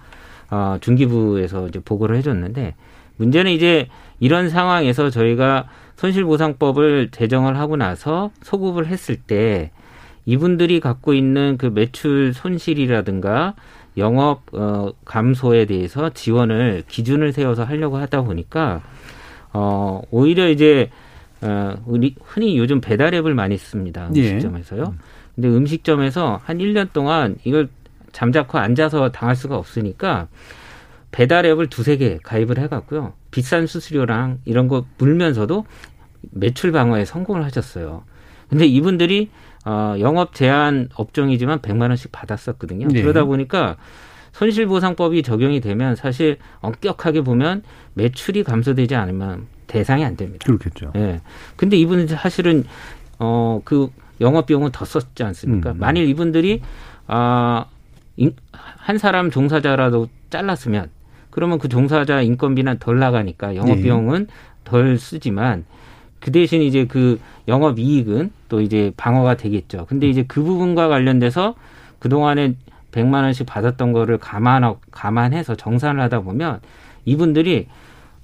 Speaker 9: 어, 중기부에서 이제 보고를 해줬는데 문제는 이제 이런 상황에서 저희가 손실보상법을 제정을 하고 나서 소급을 했을 때 이분들이 갖고 있는 그 매출 손실이라든가 영업 어, 감소에 대해서 지원을 기준을 세워서 하려고 하다 보니까 어, 오히려 이제 어, 우리 흔히 요즘 배달 앱을 많이 씁니다. 예. 음식점에서요. 예. 근데 음식점에서 한 1년 동안 이걸 잠자코 앉아서 당할 수가 없으니까 배달 앱을 두세 개 가입을 해갖고요. 비싼 수수료랑 이런 거 물면서도 매출 방어에 성공을 하셨어요. 근데 이분들이 어, 영업 제한 업종이지만 100만 원씩 받았었거든요. 네. 그러다 보니까 손실보상법이 적용이 되면 사실 엄격하게 보면 매출이 감소되지 않으면 대상이 안 됩니다.
Speaker 2: 그렇겠죠.
Speaker 9: 예. 근데 이분은 사실은 어 그 영업 비용은 더 썼지 않습니까? 음. 만일 이분들이 아 한 사람 종사자라도 잘랐으면 그러면 그 종사자 인건비는 덜 나가니까 영업 네. 비용은 네. 덜 쓰지만 그 대신 이제 그 영업 이익은 또 이제 방어가 되겠죠. 근데 이제 그 부분과 관련돼서 그동안에 100만 원씩 받았던 거를 감안 감안해서 정산을 하다 보면 이분들이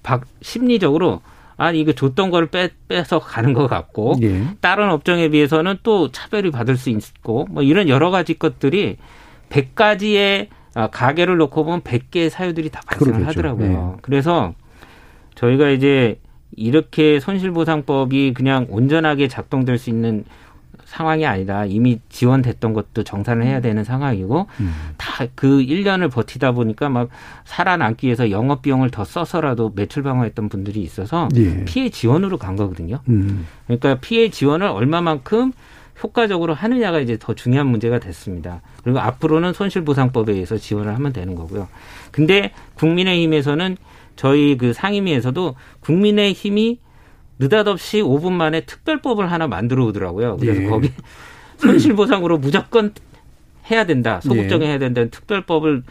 Speaker 9: 박 심리적으로 아 이거 줬던 거를 빼 빼서 가는 것 같고 예. 다른 업종에 비해서는 또 차별이 받을 수 있고 뭐 이런 여러 가지 것들이 100가지의 아, 가게를 놓고 보면 100개의 사유들이 다 발생을 그러겠죠. 하더라고요. 네. 그래서 저희가 이제 이렇게 손실보상법이 그냥 온전하게 작동될 수 있는 상황이 아니라 이미 지원됐던 것도 정산을 해야 되는 상황이고 음. 다그 1년을 버티다 보니까 막 살아남기 위해서 영업 비용을 더 써서라도 매출 방어했던 분들이 있어서 예. 피해 지원으로 간 거거든요. 음. 그러니까 피해 지원을 얼마만큼 효과적으로 하느냐가 이제 더 중요한 문제가 됐습니다. 그리고 앞으로는 손실보상법에 의해서 지원을 하면 되는 거고요. 근데 국민의힘에서는 저희 그 상임위에서도 국민의힘이 느닷없이 5분 만에 특별법을 하나 만들어 오더라고요. 그래서 예. 거기 <laughs> 손실보상으로 무조건 해야 된다. 소극적인 예. 해야 된다는 특별법을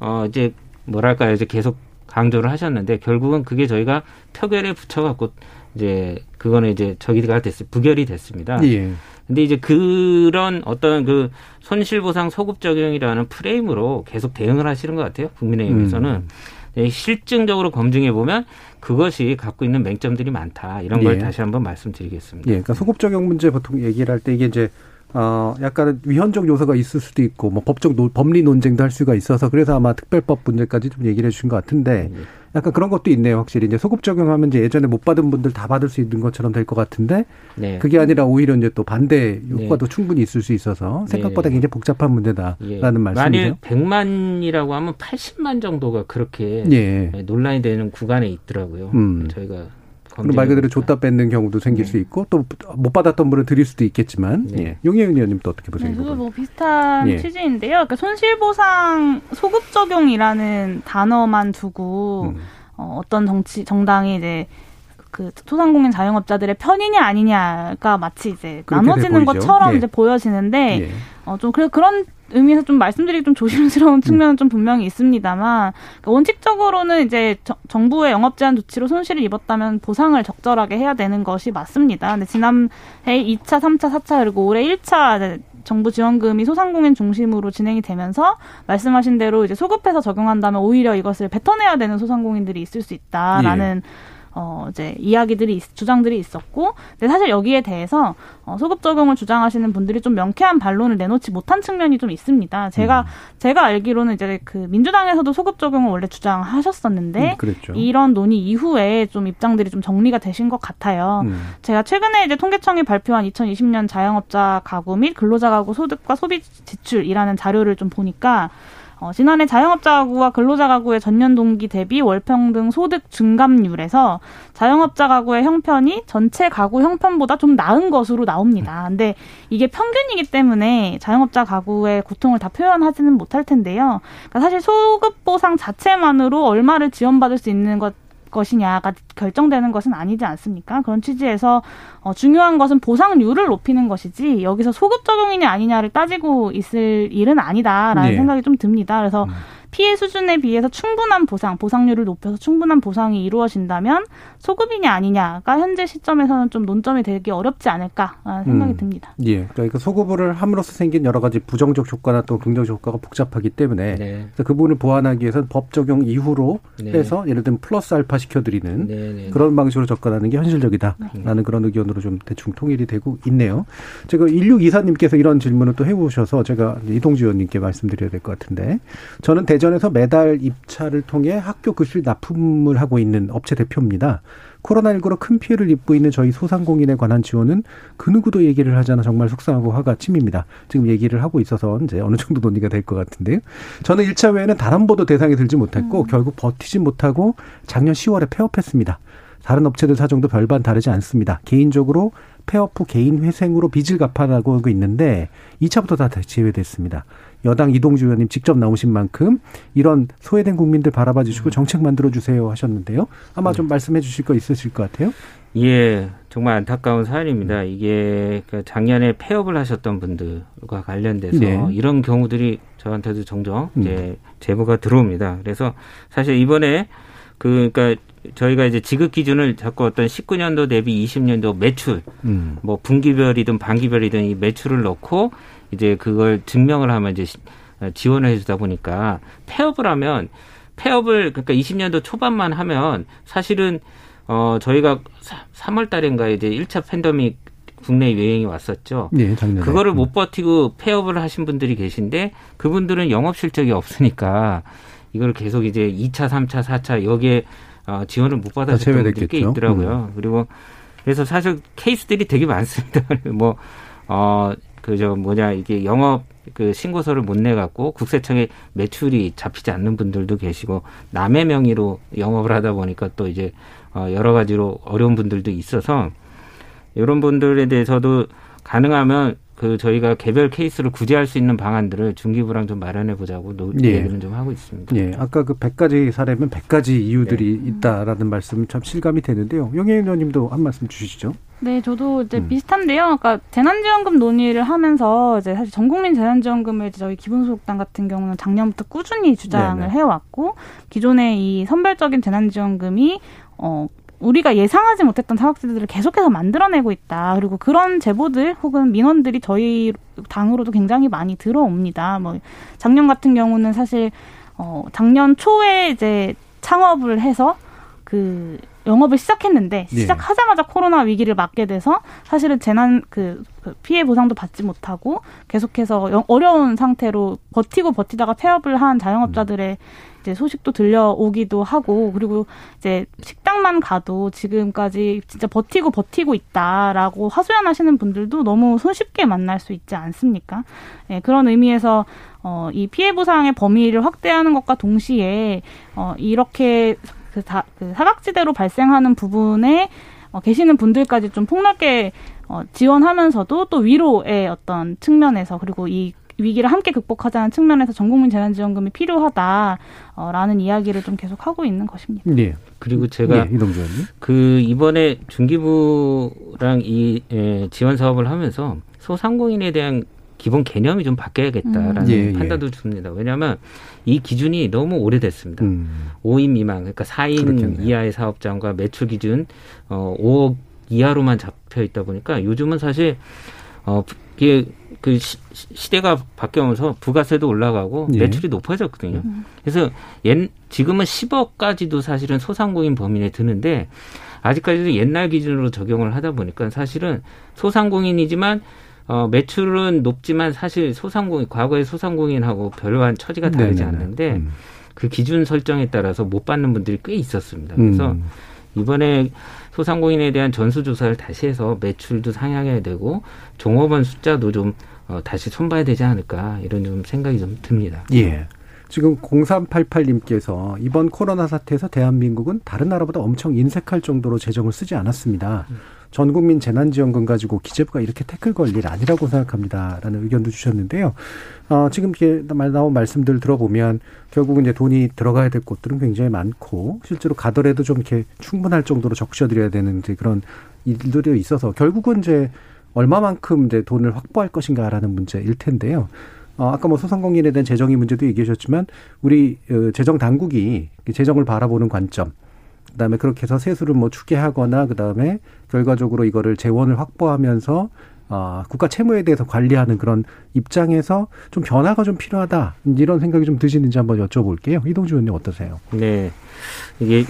Speaker 9: 어 이제 뭐랄까요. 이제 계속 강조를 하셨는데 결국은 그게 저희가 표결에 붙여 갖고 이제 그거는 이제 저기가 됐어요. 부결이 됐습니다. 예. 근데 이제 그런 어떤 그 손실보상 소급 적용이라는 프레임으로 계속 대응을 하시는 것 같아요. 국민의힘에서는. 음. 네, 실증적으로 검증해 보면 그것이 갖고 있는 맹점들이 많다. 이런 걸 예. 다시 한번 말씀드리겠습니다.
Speaker 2: 예, 그러니까 소급 적용 문제 보통 얘기를 할 때 이게 이제 어, 약간 위헌적 요소가 있을 수도 있고, 뭐 법적 노, 법리 논쟁도 할 수가 있어서 그래서 아마 특별법 문제까지 좀 얘기를 해 주신 것 같은데, 네. 약간 그런 것도 있네요, 확실히. 이제 소급 적용하면 이제 예전에 못 받은 분들 다 받을 수 있는 것처럼 될 것 같은데, 네. 그게 아니라 오히려 이제 또 반대 효과도 네. 충분히 있을 수 있어서 생각보다 네. 굉장히 복잡한 문제다라는 예. 말씀이죠.
Speaker 9: 만일 100만이라고 하면 80만 정도가 그렇게 예. 논란이 되는 구간에 있더라고요. 음. 저희가
Speaker 2: 그럼 말 그대로 줬다 뺏는 경우도 생길 네. 수 있고 또 못 받았던 분은 드릴 수도 있겠지만 네. 예. 용혜은 의원님 또 어떻게 보세요?
Speaker 10: 네, 저도 뭐 비슷한 예. 취지인데요. 그러니까 손실보상 소급 적용이라는 단어만 두고 음. 어, 어떤 정치 정당이 이제 그 소상공인 자영업자들의 편이냐 아니냐가 마치 이제 나눠지는 것처럼 예. 이제 보여지는데 예. 어좀 그래 그런 의미에서 좀 말씀드리기 좀 조심스러운 측면은 좀 분명히 있습니다만 그러니까 원칙적으로는 이제 저, 정부의 영업 제한 조치로 손실을 입었다면 보상을 적절하게 해야 되는 것이 맞습니다. 근데 지난해 2차, 3차, 4차 그리고 올해 1차 정부 지원금이 소상공인 중심으로 진행이 되면서 말씀하신 대로 이제 소급해서 적용한다면 오히려 이것을 뱉어내야 되는 소상공인들이 있을 수 있다라는 예. 어, 이제 이야기들이 주장들이 있었고, 근데 사실 여기에 대해서 어, 소급 적용을 주장하시는 분들이 좀 명쾌한 반론을 내놓지 못한 측면이 좀 있습니다. 제가 음. 제가 알기로는 이제 그 민주당에서도 소급 적용을 원래 주장하셨었는데 음, 이런 논의 이후에 좀 입장들이 좀 정리가 되신 것 같아요. 음. 제가 최근에 이제 통계청이 발표한 2020년 자영업자 가구 및 근로자 가구 소득과 소비 지출이라는 자료를 좀 보니까 어, 지난해 자영업자 가구와 근로자 가구의 전년 동기 대비 월평등 소득 증감률에서 자영업자 가구의 형편이 전체 가구 형편보다 좀 나은 것으로 나옵니다. 근데 이게 평균이기 때문에 자영업자 가구의 고통을 다 표현하지는 못할 텐데요. 그러니까 사실 소급 보상 자체만으로 얼마를 지원받을 수 있는 것 것이냐가 결정되는 것은 아니지 않습니까? 그런 취지에서 어, 중요한 것은 보상률을 높이는 것이지 여기서 소급 적용이냐 아니냐를 따지고 있을 일은 아니다라는 네. 생각이 좀 듭니다. 그래서 음. 피해 수준에 비해서 충분한 보상, 보상률을 높여서 충분한 보상이 이루어진다면 소급이냐 아니냐가 현재 시점에서는 좀 논점이 되기 어렵지 않을까 생각이 음. 듭니다.
Speaker 2: 예, 그러니까 소급을 함으로써 생긴 여러 가지 부정적 효과나 또 긍정적 효과가 복잡하기 때문에 네. 그 부분을 보완하기 위해서는 법 적용 이후로 네. 해서 예를 들면 플러스 알파 시켜드리는 네, 네, 네. 그런 방식으로 접근하는 게 현실적이다라는 네. 그런 의견으로 좀 대충 통일이 되고 있네요. 제가 1624님께서 이런 질문을 또 해보셔서 제가 이동주 의원님께 말씀드려야 될 것 같은데 저는 대 대전에서 매달 입찰을 통해 학교 교실 납품을 하고 있는 업체 대표입니다. 코로나19로 큰 피해를 입고 있는 저희 소상공인에 관한 지원은 그 누구도 얘기를 하잖아 정말 속상하고 화가 침입니다. 지금 얘기를 하고 있어서 이제 어느 정도 논의가 될 것 같은데요. 저는 1차 외에는 단 한 번도 대상이 들지 못했고 음. 결국 버티지 못하고 작년 10월에 폐업했습니다. 다른 업체들 사정도 별반 다르지 않습니다. 개인적으로 폐업 후 개인 회생으로 빚을 갚아나고 있는데 2차부터 다 제외됐습니다. 여당 이동주 의원님 직접 나오신 만큼 이런 소외된 국민들 바라봐 주시고 정책 만들어 주세요 하셨는데요. 아마 좀 네. 말씀해 주실 거 있으실 것 같아요.
Speaker 9: 예, 정말 안타까운 사연입니다. 이게 그 작년에 폐업을 하셨던 분들과 관련돼서 네. 이런 경우들이 저한테도 종종 음. 이제 제보가 들어옵니다. 그래서 사실 이번에 그 그러니까 저희가 이제 지급 기준을 자꾸 어떤 19년도 대비 20년도 매출, 음. 뭐 분기별이든 반기별이든 이 매출을 넣고 이제 그걸 증명을 하면 이제 지원을 해주다 보니까 폐업을 하면 폐업을 그러니까 20년도 초반만 하면 사실은 어 저희가 3월 달인가 이제 1차 팬데믹 국내 유행이 왔었죠.
Speaker 2: 네, 작년에.
Speaker 9: 그거를 못 버티고 폐업을 하신 분들이 계신데 그분들은 영업 실적이 없으니까 이걸 계속 이제 2차, 3차, 4차 여기에 어, 지원을 못 받아줬던 분들이 꽤 있더라고요. 음. 그리고 그래서 사실 케이스들이 되게 많습니다. <laughs> 뭐, 어, 그저 뭐냐, 이게 영업 그 신고서를 못 내갖고 국세청에 매출이 잡히지 않는 분들도 계시고 남의 명의로 영업을 하다 보니까 또 이제 어, 여러 가지로 어려운 분들도 있어서 이런 분들에 대해서도 가능하면 그 저희가 개별 케이스를 구제할 수 있는 방안들을 중기부랑 좀 마련해 보자고 예. 얘기는 좀 하고 있습니다.
Speaker 2: 예. 아까 그 100가지 사례면 100가지 이유들이 네. 있다라는 말씀 참 실감이 되는데요. 용혜 의원님도 한 말씀 주시죠.
Speaker 10: 네, 저도 이제 음. 비슷한데요. 그러니까 재난지원금 논의를 하면서 이제 사실 전국민 재난지원금을 저희 기본소득당 같은 경우는 작년부터 꾸준히 주장을 네네. 해왔고 기존의 이 선별적인 재난지원금이 어 우리가 예상하지 못했던 사각지대들을 계속해서 만들어내고 있다. 그리고 그런 제보들 혹은 민원들이 저희 당으로도 굉장히 많이 들어옵니다. 뭐 작년 같은 경우는 사실 어 작년 초에 이제 창업을 해서 그 영업을 시작했는데
Speaker 2: 예.
Speaker 10: 시작하자마자 코로나 위기를 맞게 돼서 사실은 재난 그, 그 피해 보상도 받지 못하고 계속해서 영- 어려운 상태로 버티고 버티다가 폐업을 한 자영업자들의 이제 소식도 들려오기도 하고 그리고 이제 식당만 가도 지금까지 진짜 버티고 버티고 있다라고 하소연하시는 분들도 너무 손쉽게 만날 수 있지 않습니까? 예, 그런 의미에서 어, 이 피해 보상의 범위를 확대하는 것과 동시에 어, 이렇게 그, 다, 그 사각지대로 발생하는 부분에 어, 계시는 분들까지 좀 폭넓게 어, 지원하면서도 또 위로의 어떤 측면에서 그리고 이 위기를 함께 극복하자는 측면에서 전국민 재난지원금이 필요하다라는 이야기를 좀 계속 하고 있는 것입니다.
Speaker 2: 예.
Speaker 9: 그리고 제가
Speaker 2: 예, 이동주 의원님.
Speaker 9: 그 이번에 중기부랑 이 에, 지원 사업을 하면서 소상공인에 대한 기본 개념이 좀 바뀌어야겠다라는
Speaker 2: 음. 예, 예.
Speaker 9: 판단도 듭니다. 왜냐하면 이 기준이 너무 오래됐습니다.
Speaker 2: 음.
Speaker 9: 5인 미만, 그러니까 4인
Speaker 2: 그렇겠네요.
Speaker 9: 이하의 사업장과 매출 기준 어 5억 이하로만 잡혀 있다 보니까 요즘은 사실 어 이게 그 시, 시대가 바뀌면서 부가세도 올라가고
Speaker 2: 예.
Speaker 9: 매출이 높아졌거든요. 그래서 옛 지금은 10억까지도 사실은 소상공인 범위에 드는데 아직까지도 옛날 기준으로 적용을 하다 보니까 사실은 소상공인이지만 어, 매출은 높지만 사실 소상공인, 과거의 소상공인하고 별반 처지가 다르지
Speaker 2: 네네네.
Speaker 9: 않는데
Speaker 2: 음.
Speaker 9: 그 기준 설정에 따라서 못 받는 분들이 꽤 있었습니다. 그래서
Speaker 2: 음.
Speaker 9: 이번에 소상공인에 대한 전수조사를 다시 해서 매출도 상향해야 되고 종업원 숫자도 좀 어, 다시 손봐야 되지 않을까 이런 좀 생각이 좀 듭니다.
Speaker 2: 예. 지금 0388님께서 이번 코로나 사태에서 대한민국은 다른 나라보다 엄청 인색할 정도로 재정을 쓰지 않았습니다. 전 국민 재난지원금 가지고 기재부가 이렇게 태클 걸 일 아니라고 생각합니다. 라는 의견도 주셨는데요. 어, 지금 이렇게 말- 나온 말씀들 들어보면 결국은 이제 돈이 들어가야 될 곳들은 굉장히 많고 실제로 가더라도 좀 이렇게 충분할 정도로 적셔드려야 되는 이제 그런 일들이 있어서 결국은 이제 얼마만큼 이제 돈을 확보할 것인가라는 문제일 텐데요. 어, 아까 뭐 소상공인에 대한 재정의 문제도 얘기해 주셨지만 우리 어, 재정 당국이 재정을 바라보는 관점 그다음에 그렇게 해서 세수를 뭐 추계하거나 그다음에 결과적으로 이거를 재원을 확보하면서 아, 국가 채무에 대해서 관리하는 그런 입장에서 좀 변화가 좀 필요하다 이런 생각이 좀 드시는지 한번 여쭤볼게요. 이동주 의원님 어떠세요?
Speaker 9: 네. 이게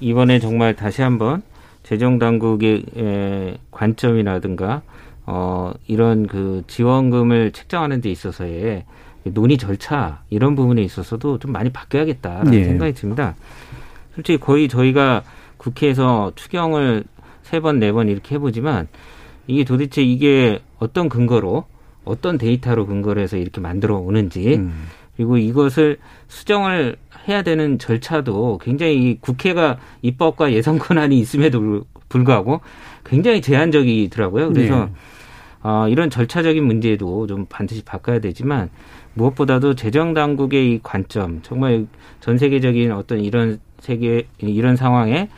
Speaker 9: 이번에 정말 다시 한번 재정 당국의 에, 관점이라든가 어 이런 그 지원금을 책정하는 데 있어서의 논의 절차 이런 부분에 있어서도 좀 많이 바뀌어야겠다라는
Speaker 2: 예.
Speaker 9: 생각이 듭니다. 솔직히 거의 저희가 국회에서 추경을 세 번, 네 번 이렇게 해보지만 이게 도대체 이게 어떤 근거로 어떤 데이터로 근거를 해서 이렇게 만들어 오는지
Speaker 2: 음.
Speaker 9: 그리고 이것을 수정을 해야 되는 절차도 굉장히 이 국회가 입법과 예산 권한이 있음에도 불- 불구하고 굉장히 제한적이더라고요. 그래서
Speaker 2: 네.
Speaker 9: 어, 이런 절차적인 문제도 좀 반드시 바꿔야 되지만 무엇보다도 재정 당국의 이 관점 정말 전 세계적인 어떤 이런 세계 이런 상황에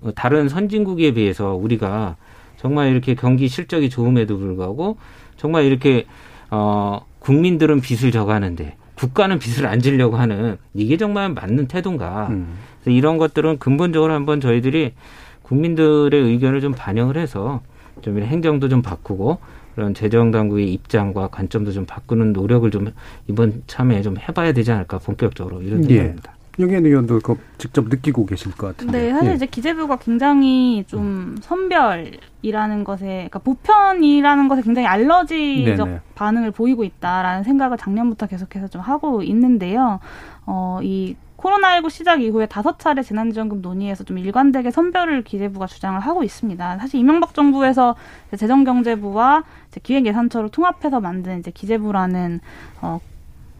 Speaker 9: 어, 다른 선진국에 비해서 우리가 정말 이렇게 경기 실적이 좋음에도 불구하고 정말 이렇게 어 국민들은 빚을 져가는데 국가는 빚을 안 지려고 하는 이게 정말 맞는 태도인가?
Speaker 2: 음.
Speaker 9: 그래서 이런 것들은 근본적으로 한번 저희들이 국민들의 의견을 좀 반영을 해서 좀 이런 행정도 좀 바꾸고 그런 재정 당국의 입장과 관점도 좀 바꾸는 노력을 좀 이번 참에 좀 해봐야 되지 않을까 본격적으로 이런
Speaker 2: 예.
Speaker 9: 생각입니다.
Speaker 2: 영현 의원도 그거 직접 느끼고 계실 것 같은데.
Speaker 10: 네, 사실
Speaker 2: 예.
Speaker 10: 이제 기재부가 굉장히 좀 선별이라는 것에, 그러니까 보편이라는 것에 굉장히 알러지적
Speaker 2: 네네.
Speaker 10: 반응을 보이고 있다라는 생각을 작년부터 계속해서 좀 하고 있는데요. 어, 이 코로나19 시작 이후에 다섯 차례 재난지원금 논의에서 좀 일관되게 선별을 기재부가 주장을 하고 있습니다. 사실 이명박 정부에서 재정경제부와 기획예산처를 통합해서 만든 이제 기재부라는 어,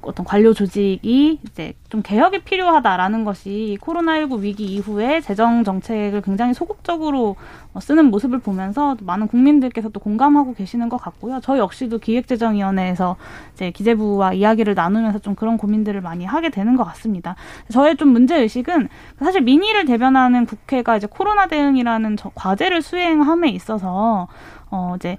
Speaker 10: 어떤 관료 조직이 이제 좀 개혁이 필요하다라는 것이 코로나19 위기 이후에 재정 정책을 굉장히 소극적으로 어, 쓰는 모습을 보면서 많은 국민들께서 또 공감하고 계시는 것 같고요. 저 역시도 기획재정위원회에서 이제 기재부와 이야기를 나누면서 좀 그런 고민들을 많이 하게 되는 것 같습니다. 저의 좀 문제 의식은 사실 민의를 대변하는 국회가 이제 코로나 대응이라는 저 과제를 수행함에 있어서 어 이제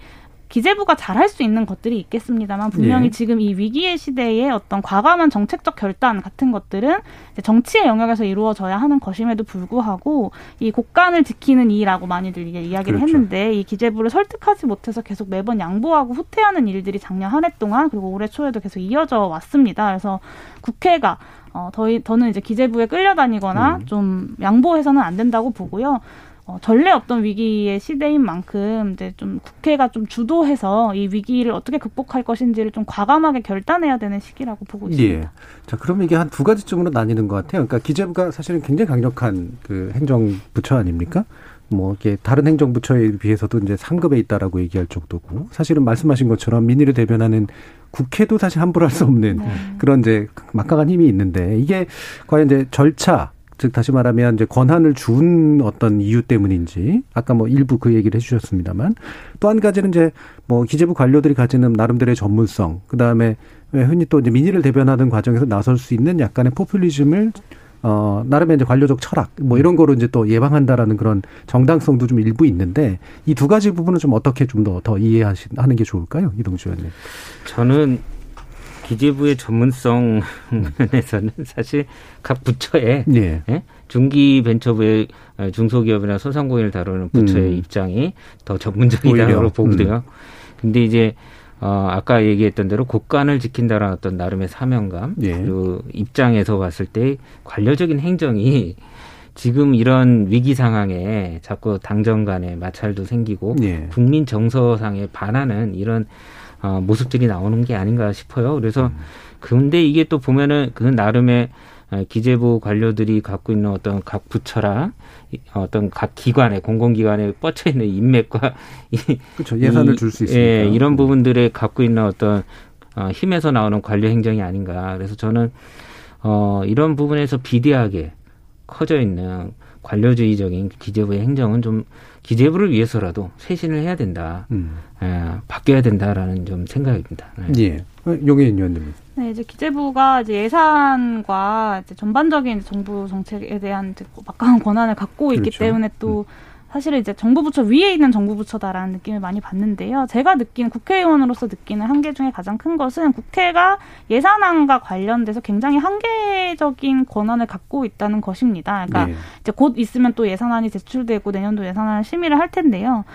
Speaker 10: 기재부가 잘할 수 있는 것들이 있겠습니다만 분명히
Speaker 2: 예.
Speaker 10: 지금 이 위기의 시대에 어떤 과감한 정책적 결단 같은 것들은 이제 정치의 영역에서 이루어져야 하는 것임에도 불구하고 이 국간을 지키는 이라고 많이들 이게 이야기를
Speaker 2: 그렇죠.
Speaker 10: 했는데 이 기재부를 설득하지 못해서 계속 매번 양보하고 후퇴하는 일들이 작년 한 해 동안 그리고 올해 초에도 계속 이어져 왔습니다. 그래서 국회가 어, 더, 더는 이제 기재부에 끌려다니거나
Speaker 2: 음.
Speaker 10: 좀 양보해서는 안 된다고 보고요. 어, 전례 없던 위기의 시대인 만큼 이제 좀 국회가 좀 주도해서 이 위기를 어떻게 극복할 것인지를 좀 과감하게 결단해야 되는 시기라고 보고 있습니다.
Speaker 2: 예. 자, 그러면 이게 한 두 가지쯤으로 나뉘는 것 같아요. 그러니까 기재부가 사실은 굉장히 강력한 그 행정부처 아닙니까? 뭐, 이렇게 다른 행정부처에 비해서도 이제 상급에 있다라고 얘기할 정도고, 사실은 말씀하신 것처럼 민의를 대변하는 국회도 사실 함부로 할 수 없는 그런 이제 막강한 힘이 있는데, 이게 과연 이제 절차, 즉 다시 말하면 이제 권한을 준 어떤 이유 때문인지 아까 뭐 일부 그 얘기를 해주셨습니다만 또 한 가지는 이제 뭐 기재부 관료들이 가지는 나름대로의 전문성 그 다음에 흔히 또 이제 민의를 대변하는 과정에서 나설 수 있는 약간의 포퓰리즘을 어 나름의 이제 관료적 철학 뭐 이런 거로 이제 또 예방한다라는 그런 정당성도 좀 일부 있는데 이 두 가지 부분은 좀 어떻게 좀 더더 이해하는 게 좋을까요, 이동주 의원님?
Speaker 9: 저는 기재부의 전문성 면에서는 <laughs> 사실 각 부처의
Speaker 2: 예.
Speaker 9: 예? 중기 벤처부의 어, 중소기업이나 소상공인을 다루는 부처의
Speaker 2: 음.
Speaker 9: 입장이 더 전문적이라고
Speaker 2: 오히려.
Speaker 9: 보고요. 근데 이제 어 아까 얘기했던 대로 국간을 지킨다라는 어떤 나름의 사명감
Speaker 2: 예.
Speaker 9: 그리고 입장에서 봤을 때 관료적인 행정이 지금 이런 위기 상황에 자꾸 당정 간에 마찰도 생기고
Speaker 2: 예.
Speaker 9: 국민 정서상에 반하는 이런 어, 모습들이 나오는 게 아닌가 싶어요. 그래서 근데 이게 또 보면은 그 나름의 어, 기재부 관료들이 갖고 있는 어떤 각 부처랑 이- 어떤 각 기관에 공공기관에 뻗쳐 있는 인맥과 <laughs> 이,
Speaker 2: 그렇죠. 예산을
Speaker 9: 이-
Speaker 2: 줄수 있으니까.
Speaker 9: 예, 이런 부분들에 갖고 있는 어떤 어, 힘에서 나오는 관료 행정이 아닌가. 그래서 저는 어, 이런 부분에서 비대하게 커져 있는 관료주의적인 기재부의 행정은 좀 기재부를 위해서라도 쇄신을 해야 된다.
Speaker 2: 음.
Speaker 9: 예, 바뀌어야 된다라는 좀 생각입니다. 네.
Speaker 2: 예. 어, 용혜인 의원님.
Speaker 10: 네, 이제 기재부가 이제 예산과 이제 전반적인 정부 정책에 대한 이제 막강한 권한을 갖고 있기
Speaker 2: 그렇죠.
Speaker 10: 때문에 또 사실은 이제 정부 부처 위에 있는 정부 부처다라는 느낌을 많이 받는데요. 제가 느끼는 국회의원으로서 느끼는 한계 중에 가장 큰 것은 국회가 예산안과 관련돼서 굉장히 한계적인 권한을 갖고 있다는 것입니다. 그러니까
Speaker 2: 네.
Speaker 10: 이제 곧 있으면 또 예산안이 제출되고 내년도 예산안 심의를 할 텐데요.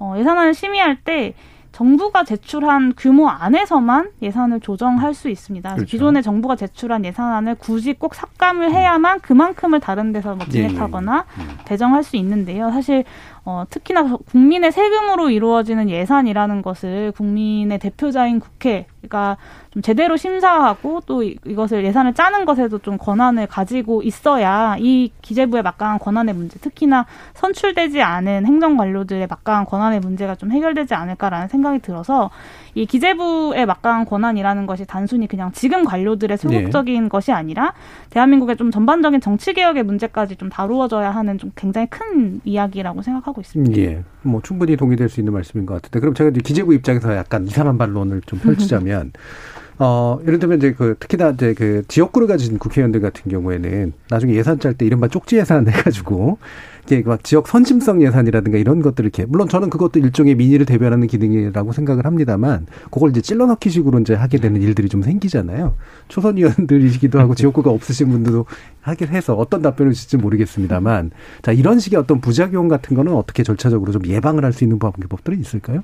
Speaker 10: 어, 예산안을 심의할 때 정부가 제출한 규모 안에서만 예산을 조정할 수 있습니다.
Speaker 2: 그렇죠.
Speaker 10: 기존에 정부가 제출한 예산안을 굳이 꼭 삭감을 해야만 그만큼을 다른 데서 뭐
Speaker 2: 예, 예, 예.
Speaker 10: 기획하거나 배정할 수 있는데요. 사실 어, 특히나 국민의 세금으로 이루어지는 예산이라는 것을 국민의 대표자인 국회 가좀 제대로 심사하고 또 이- 이것을 예산을 짜는 것에도 좀 권한을 가지고 있어야 이 기재부의 막강한 권한의 문제, 특히나 선출되지 않은 행정 관료들의 막강한 권한의 문제가 좀 해결되지 않을까라는 생각이 들어서 이 기재부의 막강한 권한이라는 것이 단순히 그냥 지금 관료들의 소극적인 것이 아니라 대한민국의 좀 전반적인 정치 개혁의 문제까지 좀 다루어져야 하는 좀 굉장히 큰 이야기라고 생각하고 있습니다.
Speaker 2: 예. 뭐 충분히 동의될 수 있는 말씀인 것 같은데. 그럼 제가 이제 기재부 입장에서 약간 이상한 반론을 좀 펼치자면 <laughs> 어, 예를 들면 이제 그 특히나 이제 그 지역구를 가진 국회의원들 같은 경우에는 나중에 예산 짤 때 이른바 쪽지 예산 <laughs> 해가지고 이게 막 지역 선심성 예산이라든가 이런 것들을 이렇게 물론 저는 그것도 일종의 민의를 대변하는 기능이라고 생각을 합니다만 그걸 이제 찔러넣기 식으로 이제 하게 되는 일들이 좀 생기잖아요. 초선 의원들이시기도 하고 지역구가 없으신 분들도 하긴 해서 어떤 답변을 줄지 모르겠습니다만 자 이런 식의 어떤 부작용 같은 거는 어떻게 절차적으로 좀 예방을 할 수 있는 방법들이 있을까요?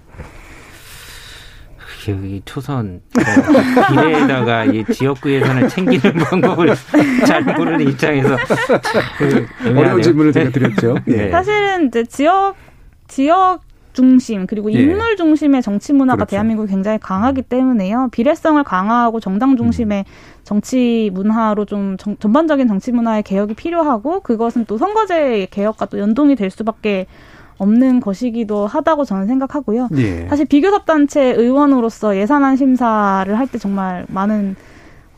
Speaker 9: 여기 초선 어, 비례에다가 이 지역구 예산을 챙기는 <laughs> 방법을 잘 모르는 입장에서 그.
Speaker 2: 어려운 질문을 제가 드렸죠. 예.
Speaker 10: 사실은 이제 지역 지역 중심 그리고
Speaker 2: 예.
Speaker 10: 인물 중심의 정치 문화가
Speaker 2: 그렇죠.
Speaker 10: 대한민국이 굉장히 강하기 때문에요. 비례성을 강화하고 정당 중심의 정치 문화로 좀 정- 전반적인 정치 문화의 개혁이 필요하고 그것은 또 선거제 개혁과 또 연동이 될 수밖에 없는 것이기도 하다고 저는 생각하고요.
Speaker 2: 예.
Speaker 10: 사실 비교섭단체 의원으로서 예산안 심사를 할 때 정말 많은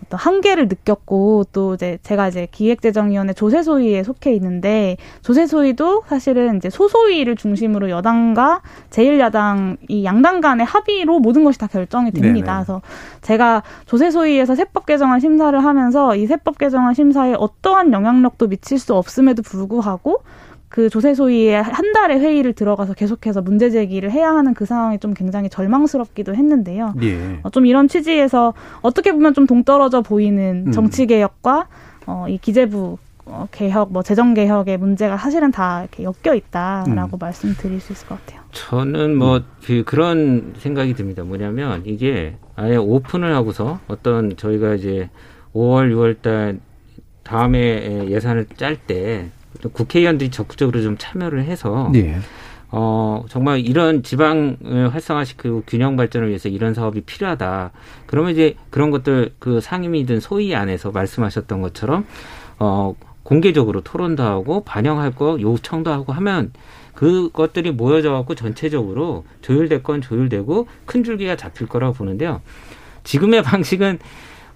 Speaker 10: 어떤 한계를 느꼈고 또 이제 제가 이제 기획재정위원회 조세소위에 속해 있는데 조세소위도 사실은 이제 소소위를 중심으로 여당과 제1야당 이 양당 간의 합의로 모든 것이 다 결정이 됩니다.
Speaker 12: 네네.
Speaker 10: 그래서 제가 조세소위에서 세법 개정안 심사를 하면서 이 세법 개정안 심사에 어떠한 영향력도 미칠 수 없음에도 불구하고 그 조세 소위에 한 달에 회의를 들어가서 계속해서 문제 제기를 해야 하는 그 상황이 좀 굉장히 절망스럽기도 했는데요.
Speaker 2: 예.
Speaker 10: 어, 좀 이런 취지에서 어떻게 보면 좀 동떨어져 보이는
Speaker 2: 음.
Speaker 10: 정치 개혁과 어, 이 기재부 어, 개혁, 뭐 재정 개혁의 문제가 사실은 다 이렇게 엮여 있다라고
Speaker 2: 음.
Speaker 10: 말씀드릴 수 있을 것 같아요.
Speaker 9: 저는 뭐 그, 그런 생각이 듭니다. 뭐냐면 이게 아예 오픈을 하고서 어떤 저희가 이제 5월, 6월 달 다음에 예산을 짤 때 국회의원들이 적극적으로 좀 참여를 해서
Speaker 2: 예.
Speaker 9: 어, 정말 이런 지방을 활성화시키고 균형 발전을 위해서 이런 사업이 필요하다. 그러면 이제 그런 것들 그 상임위든 소위 안에서 말씀하셨던 것처럼 어, 공개적으로 토론도 하고 반영할 거 요청도 하고 하면 그것들이 모여져 갖고 전체적으로 조율될 건 조율되고 큰 줄기가 잡힐 거라고 보는데요. 지금의 <laughs> 방식은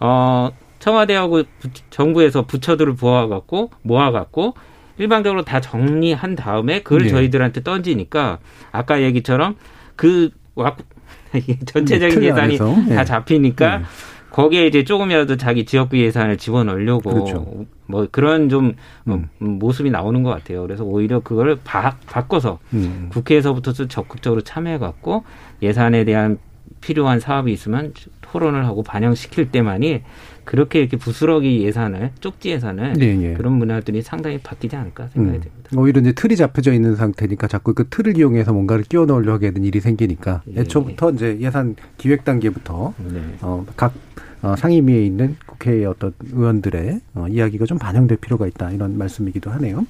Speaker 9: 어 청와대하고 부- 정부에서 부처들을 모아 갖고 모아 갖고 일방적으로 다 정리한 다음에 그걸
Speaker 2: 네.
Speaker 9: 저희들한테 던지니까 아까 얘기처럼 그 <laughs> 전체적인
Speaker 2: 틀
Speaker 9: 예산이
Speaker 2: 예.
Speaker 9: 다 잡히니까
Speaker 2: 네.
Speaker 9: 거기에 이제 조금이라도 자기 지역구 예산을 집어넣으려고
Speaker 2: 그렇죠.
Speaker 9: 뭐 그런 좀
Speaker 2: 음.
Speaker 9: 음, 모습이 나오는 것 같아요. 그래서 오히려 그걸 바, 바꿔서
Speaker 2: 음.
Speaker 9: 국회에서부터 좀 적극적으로 참여해 갖고 예산에 대한 필요한 사업이 있으면 토론을 하고 반영시킬 때만이 그렇게 이렇게 부스러기 예산을 쪽지 예산을
Speaker 2: 예, 예.
Speaker 9: 그런 문화들이 상당히 바뀌지 않을까 생각이
Speaker 2: 음.
Speaker 9: 됩니다.
Speaker 2: 오히려 이제 틀이 잡혀져 있는 상태니까 자꾸 그 틀을 이용해서 뭔가를 끼워 넣으려고 하게 되는 일이 생기니까
Speaker 9: 예.
Speaker 2: 애초부터 이제 예산 기획 단계부터
Speaker 9: 네.
Speaker 2: 어, 각 어, 상임위에 있는 국회의 어떤 의원들의 어, 이야기가 좀 반영될 필요가 있다 이런 말씀이기도 하네요.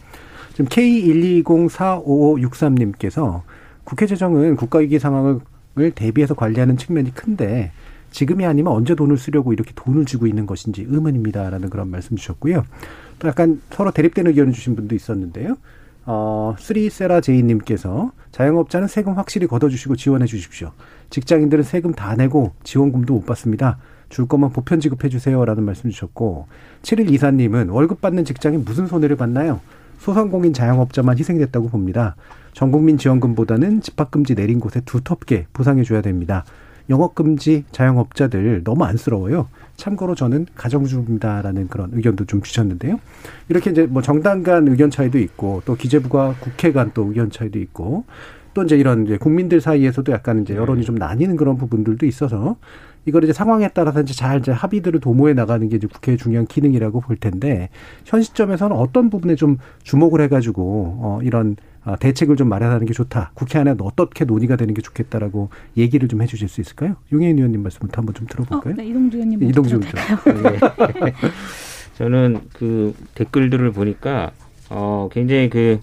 Speaker 2: 지금 K1204553님께서 국회 재정은 국가위기 상황을 대비해서 관리하는 측면이 큰데 지금이 아니면 언제 돈을 쓰려고 이렇게 돈을 주고 있는 것인지 의문입니다라는 그런 말씀 주셨고요. 또 약간 서로 대립되는 의견을 주신 분도 있었는데요. 어, 쓰리세라 제이님께서 자영업자는 세금 확실히 걷어주시고 지원해 주십시오. 직장인들은 세금 다 내고 지원금도 못 받습니다. 줄 거면 보편 지급해 주세요라는 말씀 주셨고 7일 이사님은 월급 받는 직장이 무슨 손해를 받나요? 소상공인 자영업자만 희생됐다고 봅니다. 전국민 지원금보다는 집합금지 내린 곳에 두텁게 보상해 줘야 됩니다. 영업금지 자영업자들 너무 안쓰러워요. 참고로 저는 가정주부입니다라는 그런 의견도 좀 주셨는데요. 이렇게 이제 뭐 정당 간 의견 차이도 있고 또 기재부가 국회 간 또 의견 차이도 있고 또 이제 이런 이제 국민들 사이에서도 약간 이제 여론이 좀 나뉘는 그런 부분들도 있어서 이걸 이제 상황에 따라서 이제 잘 이제 합의들을 도모해 나가는 게 이제 국회의 중요한 기능이라고 볼 텐데 현 시점에서는 어떤 부분에 좀 주목을 해가지고 어 이런 아, 대책을 좀 마련하는 게 좋다. 국회 안에 어떻게 논의가 되는 게 좋겠다라고 얘기를 좀 해주실 수 있을까요? 용혜인 의원님 말씀부터 한번 좀
Speaker 10: 어,
Speaker 2: 들어볼까요?
Speaker 10: 네, 이동주 의원님
Speaker 2: 이동주 의원.
Speaker 9: 예. <laughs> 저는 그 댓글들을 보니까 어 굉장히 그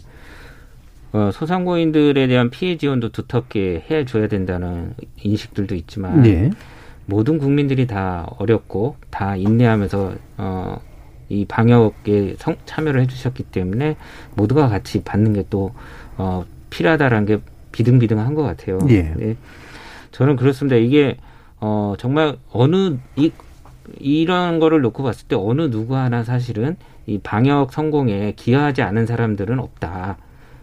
Speaker 9: 어, 소상공인들에 대한 피해 지원도 두텁게 해줘야 된다는 인식들도 있지만
Speaker 2: 네.
Speaker 9: 모든 국민들이 다 어렵고 다 인내하면서 어, 이 방역에 성, 참여를 해주셨기 때문에 모두가 같이 받는 게 또 어, 필요하다라는 게 비등비등한 것 같아요.
Speaker 2: 예.
Speaker 9: 네. 저는 그렇습니다. 이게 어, 정말 어느 이 이런 거를 놓고 봤을 때 어느 누구 하나 사실은 이 방역 성공에 기여하지 않은 사람들은 없다.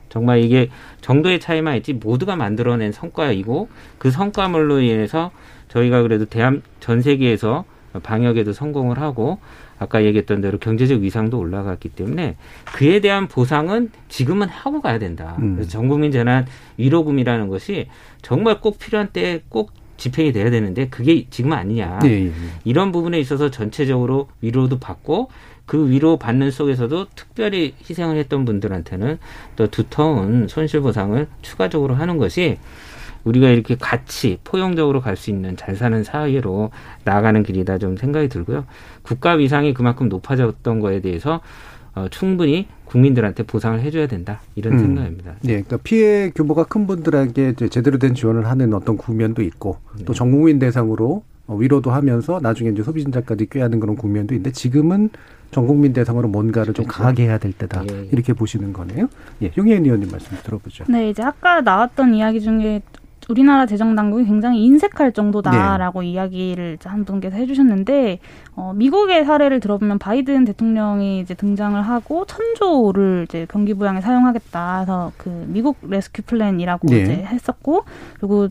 Speaker 9: 정말 이게 정도의 차이만 있지 모두가 만들어낸 성과이고 그 성과물로 인해서 저희가 그래도 대한 전 세계에서 방역에도 성공을 하고 아까 얘기했던 대로 경제적 위상도 올라갔기 때문에 그에 대한 보상은 지금은 하고 가야 된다.
Speaker 2: 음.
Speaker 9: 그래서 전국민 재난 위로금이라는 것이 정말 꼭 필요한 때에 꼭 집행이 돼야 되는데 그게 지금 아니냐.
Speaker 2: 예, 예.
Speaker 9: 이런 부분에 있어서 전체적으로 위로도 받고 그 위로 받는 속에서도 특별히 희생을 했던 분들한테는 또 두터운 손실 보상을 추가적으로 하는 것이 우리가 이렇게 같이 포용적으로 갈 수 있는 잘 사는 사회로 나아가는 길이다 좀 생각이 들고요. 국가 위상이 그만큼 높아졌던 거에 대해서 어, 충분히 국민들한테 보상을 해줘야 된다 이런
Speaker 2: 음.
Speaker 9: 생각입니다.
Speaker 2: 예, 그러니까 피해 규모가 큰 분들에게 제대로 된 지원을 하는 어떤 국면도 있고
Speaker 9: 네.
Speaker 2: 또 전국민 대상으로 어, 위로도 하면서 나중에 이제 소비진자까지 꾀하는 그런 국면도 있는데 지금은 전 국민 대상으로 뭔가를 좀
Speaker 9: 그렇죠.
Speaker 2: 강하게 해야 될 때다
Speaker 9: 예, 예.
Speaker 2: 이렇게 보시는 거네요. 예, 용혜인 의원님 말씀 들어보죠.
Speaker 10: 네, 이제 아까 나왔던 이야기 중에 우리나라 재정 당국이 굉장히 인색할 정도다라고 이야기를 이제 한 분께서 해주셨는데 어, 미국의 사례를 들어보면 바이든 대통령이 이제 등장을 하고 천조를 이제 경기 부양에 사용하겠다 해서 그 미국 Rescue Plan이라고
Speaker 2: 네.
Speaker 10: 이제 했었고 그리고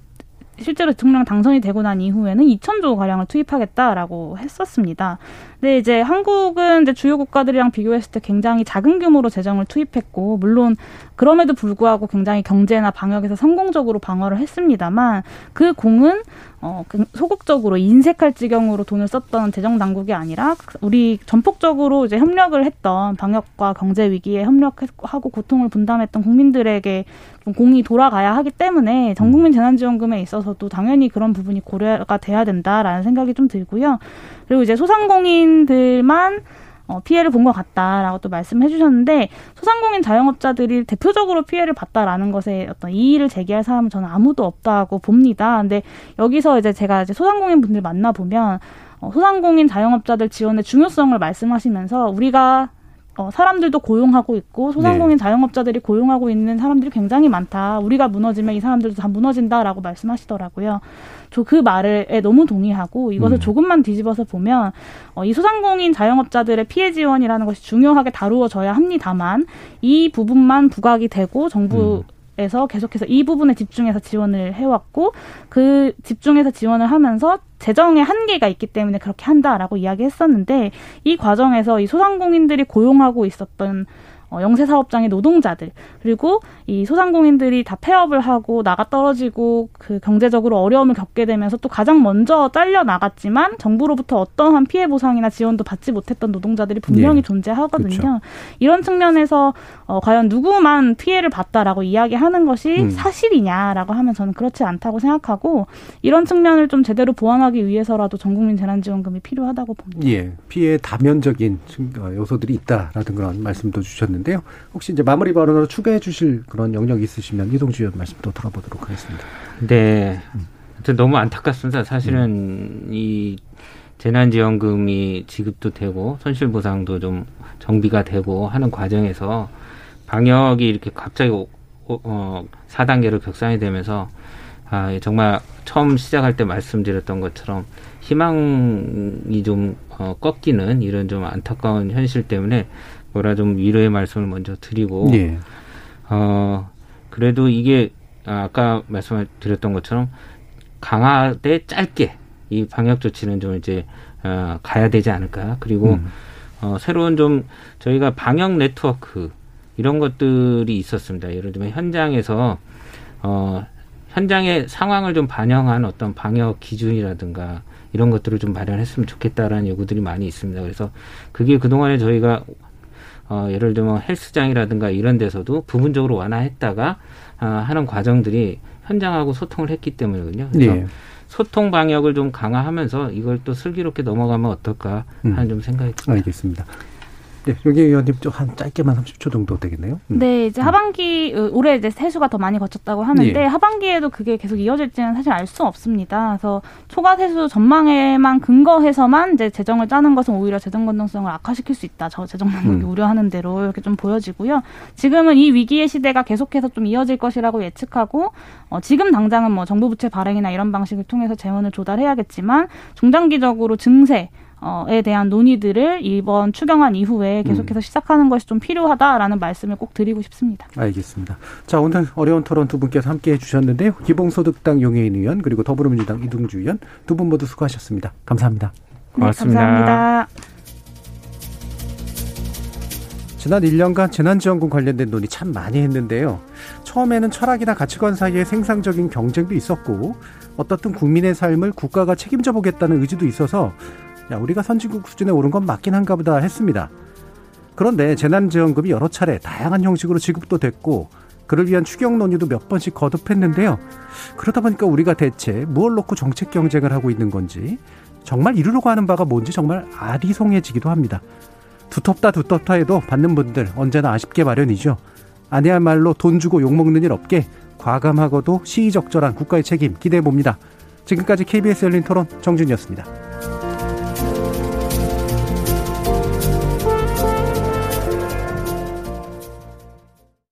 Speaker 10: 실제로 대통령 당선이 되고 난 이후에는 2천조 가량을 투입하겠다라고 했었습니다. 근데 이제 한국은 이제 주요 국가들이랑 비교했을 때 굉장히 작은 규모로 재정을 투입했고 물론 그럼에도 불구하고 굉장히 경제나 방역에서 성공적으로 방어를 했습니다만 그 공은 어, 그 소극적으로 인색할 지경으로 돈을 썼던 재정 당국이 아니라 우리 전폭적으로 이제 협력을 했던 방역과 경제 위기에 협력하고 고통을 분담했던 국민들에게 좀 공이 돌아가야 하기 때문에 전국민 재난지원금에 있어서도 당연히 그런 부분이 고려가 돼야 된다라는 생각이 좀 들고요. 그리고 이제 소상공인들만 어, 피해를 본 것 같다라고 또 말씀해 주셨는데 소상공인 자영업자들이 대표적으로 피해를 봤다라는 것에 어떤 이의를 제기할 사람은 저는 아무도 없다고 봅니다. 근데 여기서 이제 제가 이제 소상공인 분들 만나 보면 어, 소상공인 자영업자들 지원의 중요성을 말씀하시면서 우리가 어, 사람들도 고용하고 있고 소상공인 네. 자영업자들이 고용하고 있는 사람들이 굉장히 많다. 우리가 무너지면 이 사람들도 다 무너진다라고 말씀하시더라고요. 저 그 말에 너무 동의하고 이것을 음. 조금만 뒤집어서 보면 어, 이 소상공인 자영업자들의 피해 지원이라는 것이 중요하게 다루어져야 합니다만 이 부분만 부각이 되고 정부 음. 에서 계속해서 이 부분에 집중해서 지원을 해왔고 그 집중해서 지원을 하면서 재정의 한계가 있기 때문에 그렇게 한다라고 이야기했었는데 이 과정에서 이 소상공인들이 고용하고 있었던 어, 영세 사업장의 노동자들 그리고 이 소상공인들이 다 폐업을 하고 나가 떨어지고 그 경제적으로 어려움을 겪게 되면서 또 가장 먼저 잘려 나갔지만 정부로부터 어떠한 피해 보상이나 지원도 받지 못했던 노동자들이 분명히 예. 존재하거든요. 그렇죠. 이런 측면에서 어, 과연 누구만 피해를 봤다라고 이야기하는 것이 음. 사실이냐라고 하면 저는 그렇지 않다고 생각하고 이런 측면을 좀 제대로 보완하기 위해서라도 전국민 재난지원금이 필요하다고 봅니다.
Speaker 2: 예, 피해 다면적인 어, 요소들이 있다라는 그런 말씀도 주셨는데 요. 혹시 이제 마무리 발언으로 추가해 주실 그런 영역 있으시면 이동주 의원 말씀 또 들어보도록 하겠습니다.
Speaker 9: 네. 음. 너무 안타깝습니다. 사실은 음. 이 재난지원금이 지급도 되고 손실보상도 좀 정비가 되고 하는 과정에서 방역이 이렇게 갑자기 어, 4단계로 격상이 되면서 아, 예, 정말 처음 시작할 때 말씀드렸던 것처럼 희망이 좀 어, 꺾이는 이런 좀 안타까운 현실 때문에 뭐라 좀 위로의 말씀을 먼저 드리고 예. 어, 그래도 이게 아까 말씀드렸던 것처럼 강화되 짧게 이 방역 조치는 좀 이제 어, 가야 되지 않을까. 그리고 음. 어, 새로운 좀 저희가 방역 네트워크 이런 것들이 있었습니다. 예를 들면 현장에서 어, 현장의 상황을 좀 반영한 어떤 방역 기준이라든가 이런 것들을 좀 마련했으면 좋겠다라는 요구들이 많이 있습니다. 그래서 그게 그동안에 저희가 어, 예를 들면 헬스장이라든가 이런 데서도 부분적으로 완화했다가 어, 하는 과정들이 현장하고 소통을 했기 때문이거든요. 그래서 네. 소통 방역을 좀 강화하면서 이걸 또 슬기롭게 넘어가면 어떨까 하는 음. 좀 생각이 듭니다.
Speaker 2: 알겠습니다. 네, 여기 의원님 좀한 짧게만 30초 정도 되겠네요.
Speaker 10: 음. 네, 이제 하반기 어, 올해 이제 세수가 더 많이 거쳤다고 하는데 예. 하반기에도 그게 계속 이어질지는 사실 알 수 없습니다. 그래서 초과 세수 전망에만 근거해서만 이제 재정을 짜는 것은 오히려 재정 건전성을 악화시킬 수 있다. 저 재정 당국이 음. 우려하는 대로 이렇게 좀 보여지고요. 지금은 이 위기의 시대가 계속해서 좀 이어질 것이라고 예측하고 어, 지금 당장은 뭐 정부 부채 발행이나 이런 방식을 통해서 재원을 조달해야겠지만 중장기적으로 증세 어 에 대한 논의들을 이번 추경안 이후에 계속해서 음. 시작하는 것이 좀 필요하다라는 말씀을 꼭 드리고 싶습니다.
Speaker 2: 알겠습니다. 자 오늘 어려운 토론 두 분께서 함께 해 주셨는데요. 기본소득당 용해인 의원 그리고 더불어민주당 이동주 의원 두 분 모두 수고하셨습니다. 감사합니다.
Speaker 10: 고맙습니다. 네, 감사합니다.
Speaker 2: 지난 1년간 재난지원금 관련된 논의 참 많이 했는데요. 처음에는 철학이나 가치관 사이에 생산적인 경쟁도 있었고 어떻든 국민의 삶을 국가가 책임져 보겠다는 의지도 있어서 야, 우리가 선진국 수준에 오른 건 맞긴 한가 보다 했습니다. 그런데 재난지원금이 여러 차례 다양한 형식으로 지급도 됐고 그를 위한 추경 논의도 몇 번씩 거듭했는데요. 그러다 보니까 우리가 대체 무엇 놓고 정책 경쟁을 하고 있는 건지 정말 이루려고 하는 바가 뭔지 정말 아리송해지기도 합니다. 두텁다 두텁다 해도 받는 분들 언제나 아쉽게 마련이죠. 아니야말로 돈 주고 욕먹는 일 없게 과감하고도 시의적절한 국가의 책임 기대해 봅니다. 지금까지 KBS 열린 토론 정준이었습니다.